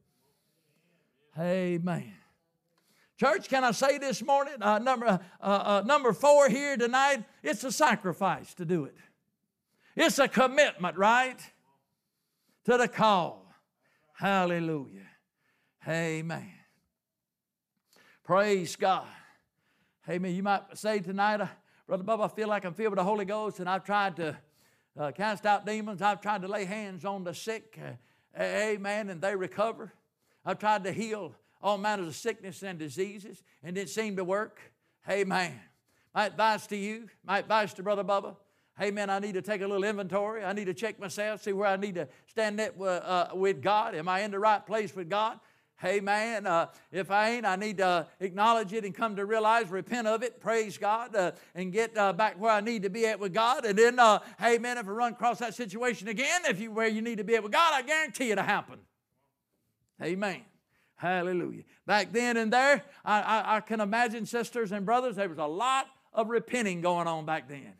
Amen. Church, can I say this morning, uh, number, uh, uh, number four here tonight, it's a sacrifice to do it. It's a commitment, right? To the call. Hallelujah. Amen. Praise God. Amen. You might say tonight, uh, Brother Bubba, I feel like I'm filled with the Holy Ghost and I've tried to uh, cast out demons. I've tried to lay hands on the sick. Uh, amen. And they recover. I've tried to heal all manners of sickness and diseases and it seemed to work. Amen. My advice to you, my advice to Brother Bubba, Amen. I need to take a little inventory. I need to check myself, see where I need to stand up uh, with God. Am I in the right place with God? Hey man, uh, if I ain't, I need to acknowledge it and come to realize, repent of it, praise God, uh, and get uh, back where I need to be at with God. And then, uh, hey man, if I run across that situation again, if you where you need to be at with God, I guarantee it'll happen. Amen. Hallelujah. Back then and there, I, I, I can imagine sisters and brothers, there was a lot of repenting going on back then.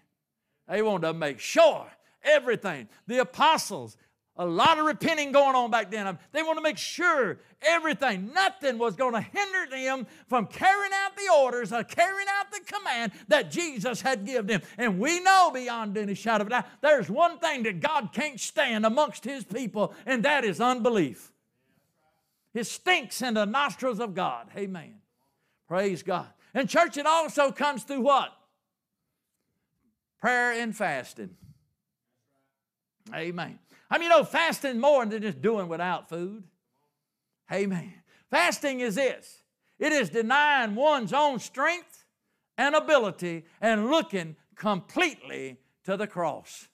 They wanted to make sure everything. The apostles, a lot of repenting going on back then. They want to make sure everything, nothing was going to hinder them from carrying out the orders or carrying out the command that Jesus had given them. And we know beyond any shadow of a doubt, there's one thing that God can't stand amongst His people, and that is unbelief. It stinks in the nostrils of God. Amen. Praise God. And church, it also comes through what? Prayer and fasting. Amen. I mean, you know, fasting more than just doing without food. Amen. Fasting is this it is denying one's own strength and ability and looking completely to the cross.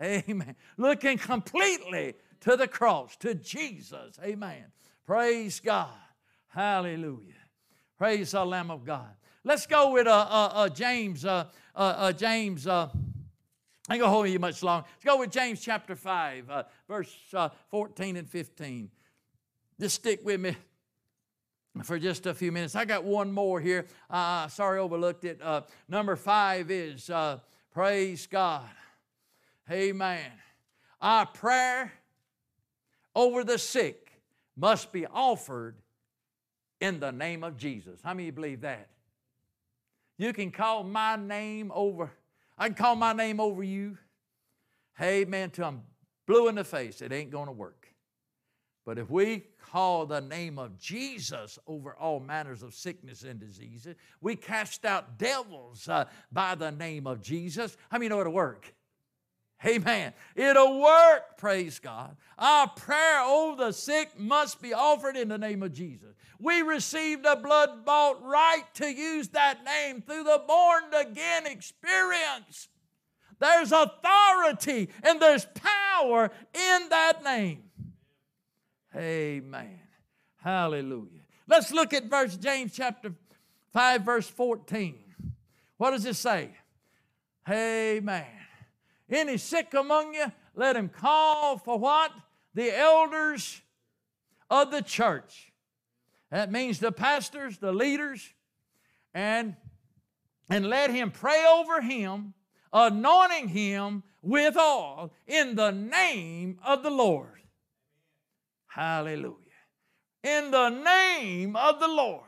Amen. Looking completely to the cross, to Jesus. Amen. Praise God. Hallelujah. Praise the Lamb of God. Let's go with uh, uh, uh James. Uh, uh, uh James. I ain't gonna hold you much long. Let's go with James chapter 5, uh, verse uh, 14 and 15. Just stick with me for just a few minutes. I got one more here. Uh, sorry, overlooked it. Uh, number five is uh, praise God. Amen. Our prayer over the sick must be offered in the name of Jesus. How many believe that? You can call my name over I can call my name over you. Hey, man, till I'm blue in the face, it ain't going to work. But if we call the name of Jesus over all manners of sickness and diseases, we cast out devils uh, by the name of Jesus. How many know it'll work? Amen. It'll work, praise God. Our prayer over the sick must be offered in the name of Jesus. We received a blood bought right to use that name through the born again experience. There's authority and there's power in that name. Amen. Hallelujah. Let's look at verse James chapter 5 verse 14. What does it say? Amen. Any sick among you, let him call for what? The elders of the church. That means the pastors, the leaders, and, and let him pray over him, anointing him with oil in the name of the Lord. Hallelujah. In the name of the Lord.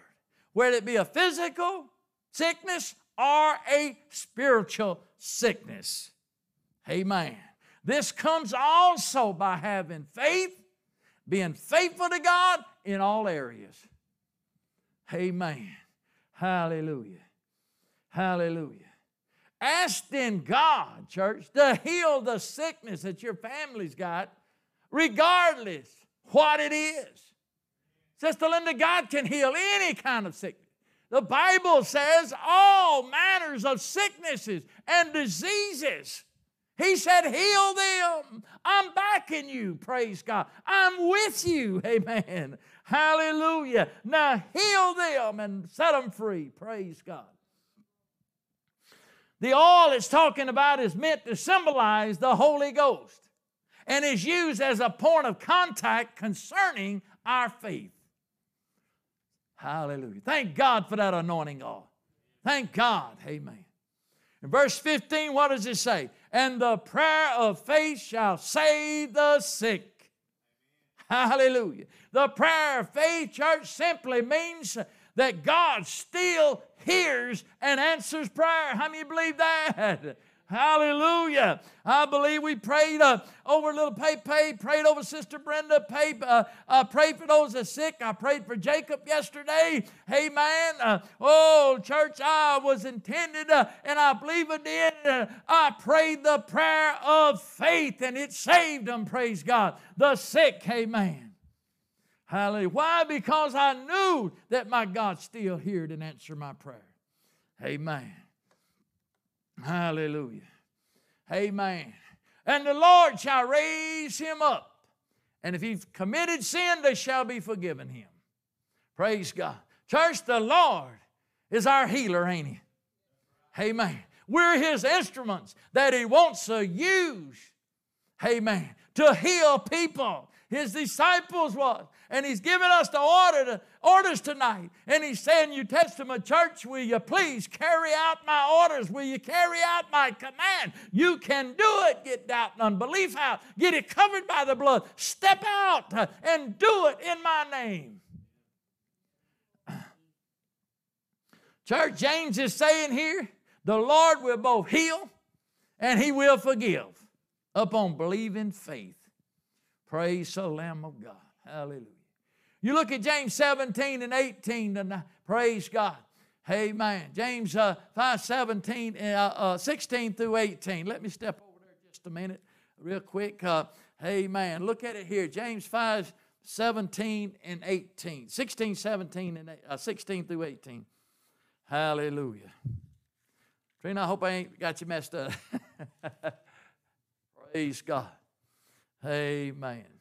Whether it be a physical sickness or a spiritual sickness. Amen. This comes also by having faith, being faithful to God in all areas. Amen. Hallelujah. Hallelujah. Ask in God, church, to heal the sickness that your family's got, regardless what it is. Sister Linda, God can heal any kind of sickness. The Bible says all manners of sicknesses and diseases He said, Heal them. I'm backing you. Praise God. I'm with you. Amen. Hallelujah. Now heal them and set them free. Praise God. The oil it's talking about is meant to symbolize the Holy Ghost and is used as a point of contact concerning our faith. Hallelujah. Thank God for that anointing oil. Thank God. Amen. In verse 15, what does it say? And the prayer of faith shall save the sick. Hallelujah. The prayer of faith, church, simply means that God still hears and answers prayer. How many believe that? Hallelujah. I believe we prayed uh, over little Pepe, prayed over Sister Brenda, Pay, uh, uh, prayed for those that are sick. I prayed for Jacob yesterday. Amen. Uh, oh, church, I was intended, uh, and I believe it did. Uh, I prayed the prayer of faith, and it saved them, praise God. The sick, hey, man. Hallelujah. Why? Because I knew that my God still heard and answered my prayer. Amen. Hallelujah. Amen. And the Lord shall raise him up. And if he's committed sin, they shall be forgiven him. Praise God. Church, the Lord is our healer, ain't he? Amen. We're his instruments that he wants to use. Amen. To heal people. His disciples was. And he's giving us the order to, orders tonight. And he's saying, You Testament church, will you please carry out my orders? Will you carry out my command? You can do it. Get doubt and unbelief out. Get it covered by the blood. Step out and do it in my name. Church, James is saying here, the Lord will both heal and he will forgive upon believing faith. Praise the Lamb of God. Hallelujah. You look at James 17 and 18 and praise God. Amen. James uh, 5, 17, uh, uh, 16 through 18. Let me step over there just a minute, real quick. Uh, amen. Look at it here. James 5, 17 and 18. 16, 17, and uh, 16 through 18. Hallelujah. Trina, I hope I ain't got you messed up. Praise God. Amen.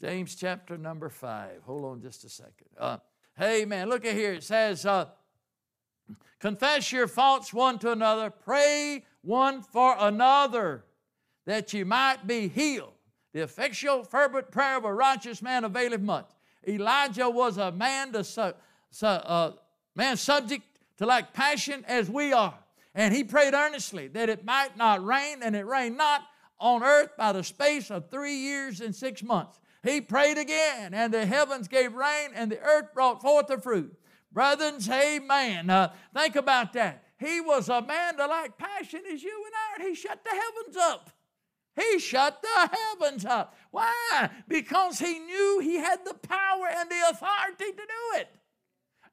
James chapter number five. Hold on just a second. Uh, man, Look at here. It says, uh, Confess your faults one to another, pray one for another, that you might be healed. The effectual, fervent prayer of a righteous man availeth much. Elijah was a man, to su- su- uh, man subject to like passion as we are. And he prayed earnestly that it might not rain, and it rained not on earth by the space of three years and six months. He prayed again, and the heavens gave rain, and the earth brought forth the fruit. Brothers, amen. Uh, think about that. He was a man to like passion as you and I, and he shut the heavens up. He shut the heavens up. Why? Because he knew he had the power and the authority to do it.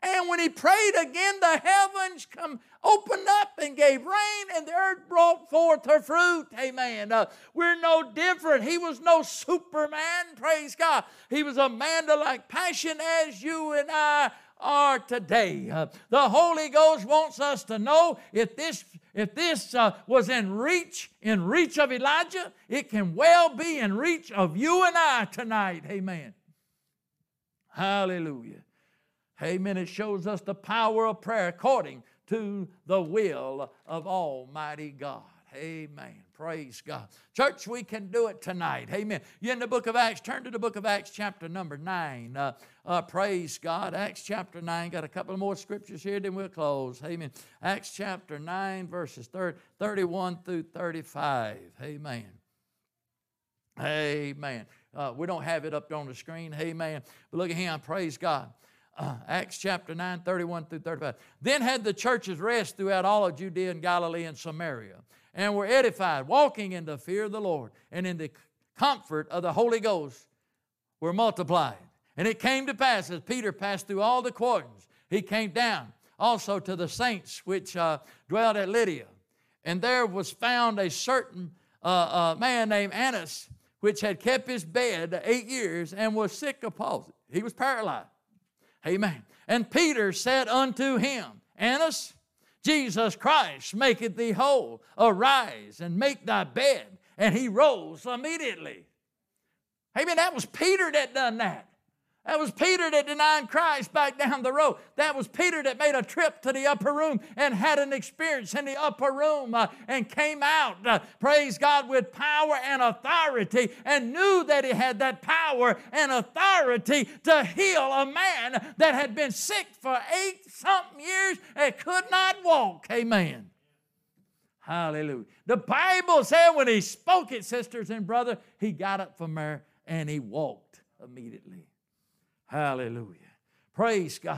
And when he prayed again, the heavens come opened up and gave rain, and the earth brought forth her fruit. Amen. Uh, we're no different. He was no superman. Praise God. He was a man to like passion as you and I are today. Uh, the Holy Ghost wants us to know if this if this uh, was in reach in reach of Elijah, it can well be in reach of you and I tonight. Amen. Hallelujah. Amen. It shows us the power of prayer according to the will of Almighty God. Amen. Praise God. Church, we can do it tonight. Amen. You're in the book of Acts. Turn to the book of Acts, chapter number 9. Uh, uh, praise God. Acts chapter 9. Got a couple more scriptures here, then we'll close. Amen. Acts chapter 9, verses 30, 31 through 35. Amen. Amen. Uh, we don't have it up on the screen. Amen. But look at him. Praise God uh, Acts chapter 9, 31 through 35. Then had the churches rest throughout all of Judea and Galilee and Samaria, and were edified, walking in the fear of the Lord, and in the comfort of the Holy Ghost were multiplied. And it came to pass, as Peter passed through all the quarters, he came down also to the saints which uh, dwelt at Lydda. And there was found a certain uh, uh, man named Aeneas, which had kept his bed eight years and was sick of palsy. He was paralyzed. Amen. And Peter said unto him, Aeneas, Jesus Christ maketh thee whole. Arise and make thy bed. And he rose immediately. Amen. That was Peter that done that. That was Peter that denied Christ back down the road. That was Peter that made a trip to the upper room and had an experience in the upper room uh, and came out, uh, praise God, with power and authority and knew that he had that power and authority to heal a man that had been sick for eight something years and could not walk. Amen. Hallelujah. The Bible said when he spoke it, sisters and brother, he got up from there and he walked immediately. Hallelujah. Praise God.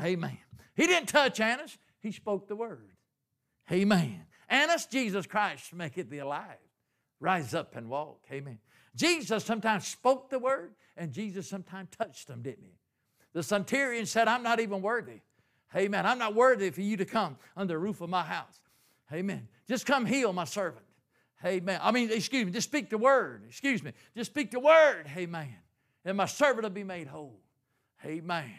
Amen. He didn't touch Aeneas, he spoke the word. Amen. Aeneas, Jesus Christ make it thee alive. Rise up and walk. Amen. Jesus sometimes spoke the word, and Jesus sometimes touched them, didn't he? The centurion said, I'm not even worthy. Amen. I'm not worthy for you to come under the roof of my house. Amen. Just come heal my servant. Amen. I mean, excuse me, just speak the word. Excuse me. Just speak the word. Amen and my servant will be made whole. Amen.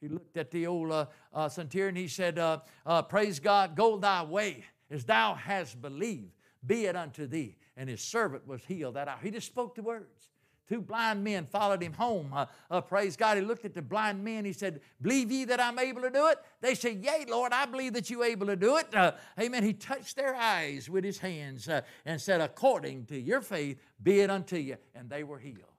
He looked at the old uh, uh, centurion. He said, uh, uh, Praise God, go thy way as thou hast believed, be it unto thee. And his servant was healed that hour. He just spoke the words. Two blind men followed him home. Uh, uh, praise God. He looked at the blind men. He said, Believe ye that I'm able to do it? They said, Yea, Lord, I believe that you're able to do it. Amen. He touched their eyes with his hands and said, According to your faith, be it unto you. And they were healed.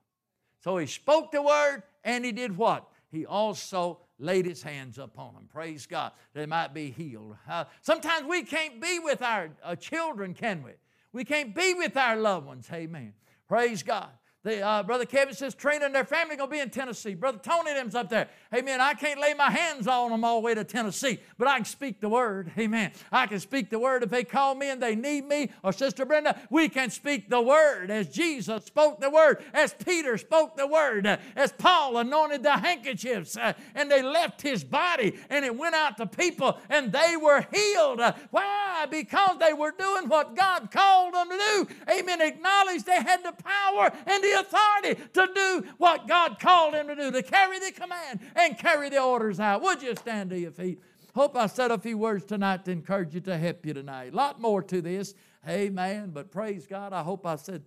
So he spoke the word and he did what? He also laid his hands upon them. Praise God. They might be healed. Uh, sometimes we can't be with our uh, children, can we? We can't be with our loved ones. Amen. Praise God. The, uh, Brother Kevin says Trina and their family going to be in Tennessee. Brother Tony them's up there. Amen. I can't lay my hands on them all the way to Tennessee, but I can speak the word. Amen. I can speak the word if they call me and they need me, or Sister Brenda, we can speak the word as Jesus spoke the word, as Peter spoke the word, as Paul anointed the handkerchiefs, uh, and they left his body and it went out to people and they were healed. Why? Because they were doing what God called them to do. Amen. Acknowledge they had the power and the authority to do what God called him to do, to carry the command and carry the orders out. Would you stand to your feet? Hope I said a few words tonight to encourage you to help you tonight. A lot more to this. Amen. But praise God, I hope I said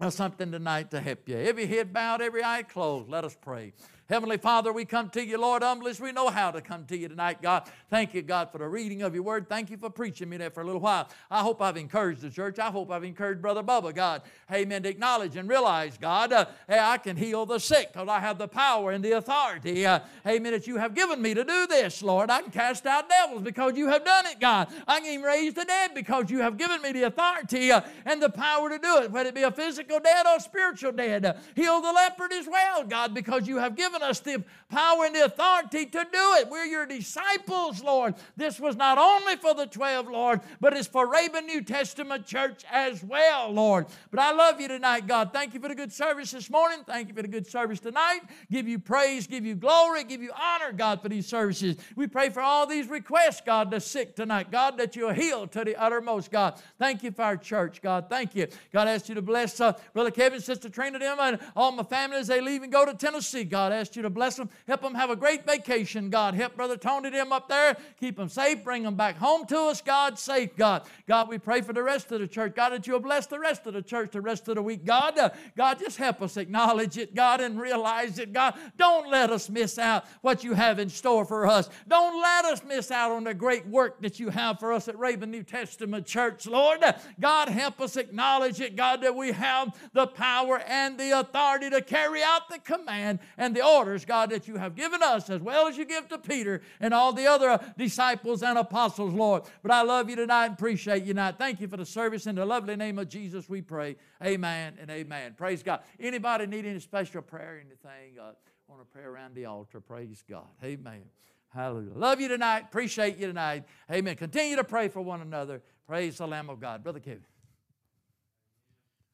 uh, something tonight to help you. Every head bowed, every eye closed. Let us pray. Heavenly Father, we come to you, Lord, humbly we know how to come to you tonight, God. Thank you, God, for the reading of your word. Thank you for preaching me there for a little while. I hope I've encouraged the church. I hope I've encouraged Brother Bubba, God. Amen. To acknowledge and realize, God, uh, hey, I can heal the sick because I have the power and the authority, uh, amen, that you have given me to do this, Lord. I can cast out devils because you have done it, God. I can even raise the dead because you have given me the authority uh, and the power to do it, whether it be a physical dead or spiritual dead. Heal the leopard as well, God, because you have given given us the power and the authority to do it. We're your disciples, Lord. This was not only for the 12, Lord, but it's for Raven New Testament Church as well, Lord. But I love you tonight, God. Thank you for the good service this morning. Thank you for the good service tonight. Give you praise, give you glory, give you honor, God, for these services. We pray for all these requests, God, the sick tonight. God, that you'll heal to the uttermost, God. Thank you for our church, God. Thank you. God, I ask you to bless uh, Brother Kevin, Sister Trina, them, and all my family as they leave and go to Tennessee. God, I ask you to bless them. Help them have a great vacation, God. Help Brother Tony them up there. Keep them safe. Bring them back home to us, God. Safe, God. God, we pray for the rest of the church. God, that you'll bless the rest of the church the rest of the week. God, uh, God, just help us acknowledge it, God, and realize it, God. Don't let us miss out what you have in store for us. Don't let us miss out on the great work that you have for us at Raven New Testament Church, Lord. God, help us acknowledge it, God, that we have the power and the authority to carry out the command and the orders, God, that you have given us as well as you give to Peter and all the other disciples and apostles, Lord. But I love you tonight and appreciate you tonight. Thank you for the service. In the lovely name of Jesus, we pray. Amen and amen. Praise God. Anybody need any special prayer, anything? Uh, want to pray around the altar? Praise God. Amen. Hallelujah. Love you tonight. Appreciate you tonight. Amen. Continue to pray for one another. Praise the Lamb of God. Brother Kevin.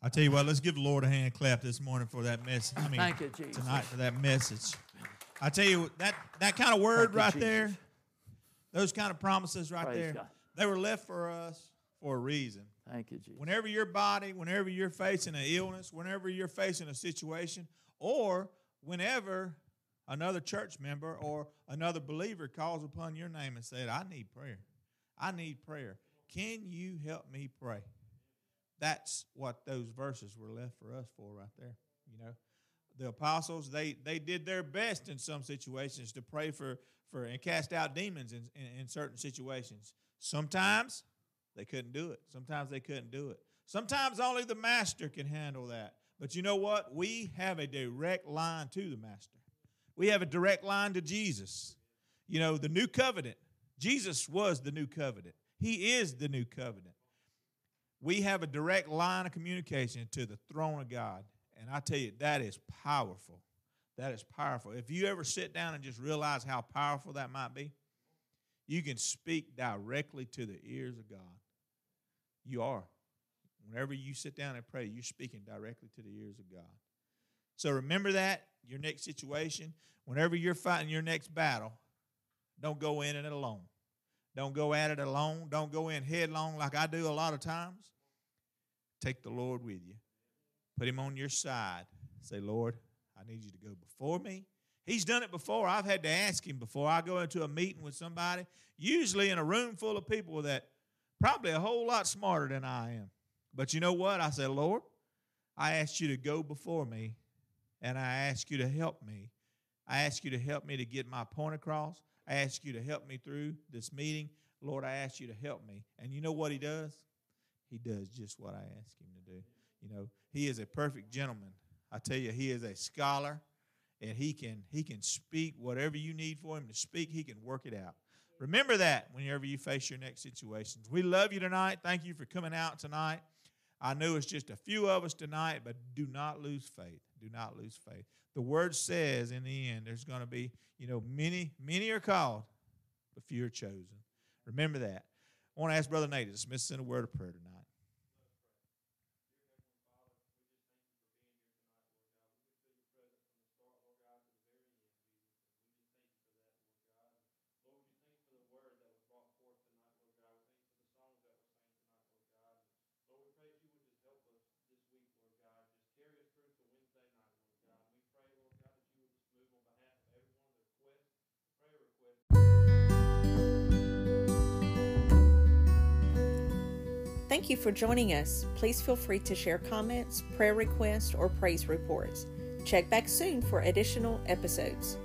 I tell you what, let's give the Lord a hand clap this morning for that message. I mean, Thank you, Jesus. tonight for that message. I tell you that that kind of word Thank right there, those kind of promises right Praise there, God. they were left for us for a reason. Thank you, Jesus. Whenever your body, whenever you're facing an illness, whenever you're facing a situation, or whenever another church member or another believer calls upon your name and said, I need prayer. I need prayer. Can you help me pray? That's what those verses were left for us for right there. You know, the apostles they they did their best in some situations to pray for for and cast out demons in, in, in certain situations. Sometimes they couldn't do it. Sometimes they couldn't do it. Sometimes only the master can handle that. But you know what? We have a direct line to the master. We have a direct line to Jesus. You know, the new covenant. Jesus was the new covenant. He is the new covenant. We have a direct line of communication to the throne of God. And I tell you, that is powerful. That is powerful. If you ever sit down and just realize how powerful that might be, you can speak directly to the ears of God. You are. Whenever you sit down and pray, you're speaking directly to the ears of God. So remember that, your next situation, whenever you're fighting your next battle, don't go in it alone. Don't go at it alone. Don't go in headlong like I do a lot of times. Take the Lord with you. Put him on your side. Say, Lord, I need you to go before me. He's done it before. I've had to ask him before I go into a meeting with somebody, usually in a room full of people that probably a whole lot smarter than I am. But you know what? I said, Lord, I asked you to go before me, and I ask you to help me. I ask you to help me to get my point across. I ask you to help me through this meeting. Lord, I ask you to help me. And you know what he does? He does just what I ask him to do. You know, he is a perfect gentleman. I tell you, he is a scholar, and he can he can speak whatever you need for him to speak. He can work it out. Remember that whenever you face your next situations. We love you tonight. Thank you for coming out tonight. I know it's just a few of us tonight, but do not lose faith. Do not lose faith. The word says in the end, there's going to be, you know, many, many are called, but few are chosen. Remember that. I want to ask Brother Nate to dismiss a word of prayer tonight. Thank you for joining us. Please feel free to share comments, prayer requests, or praise reports. Check back soon for additional episodes.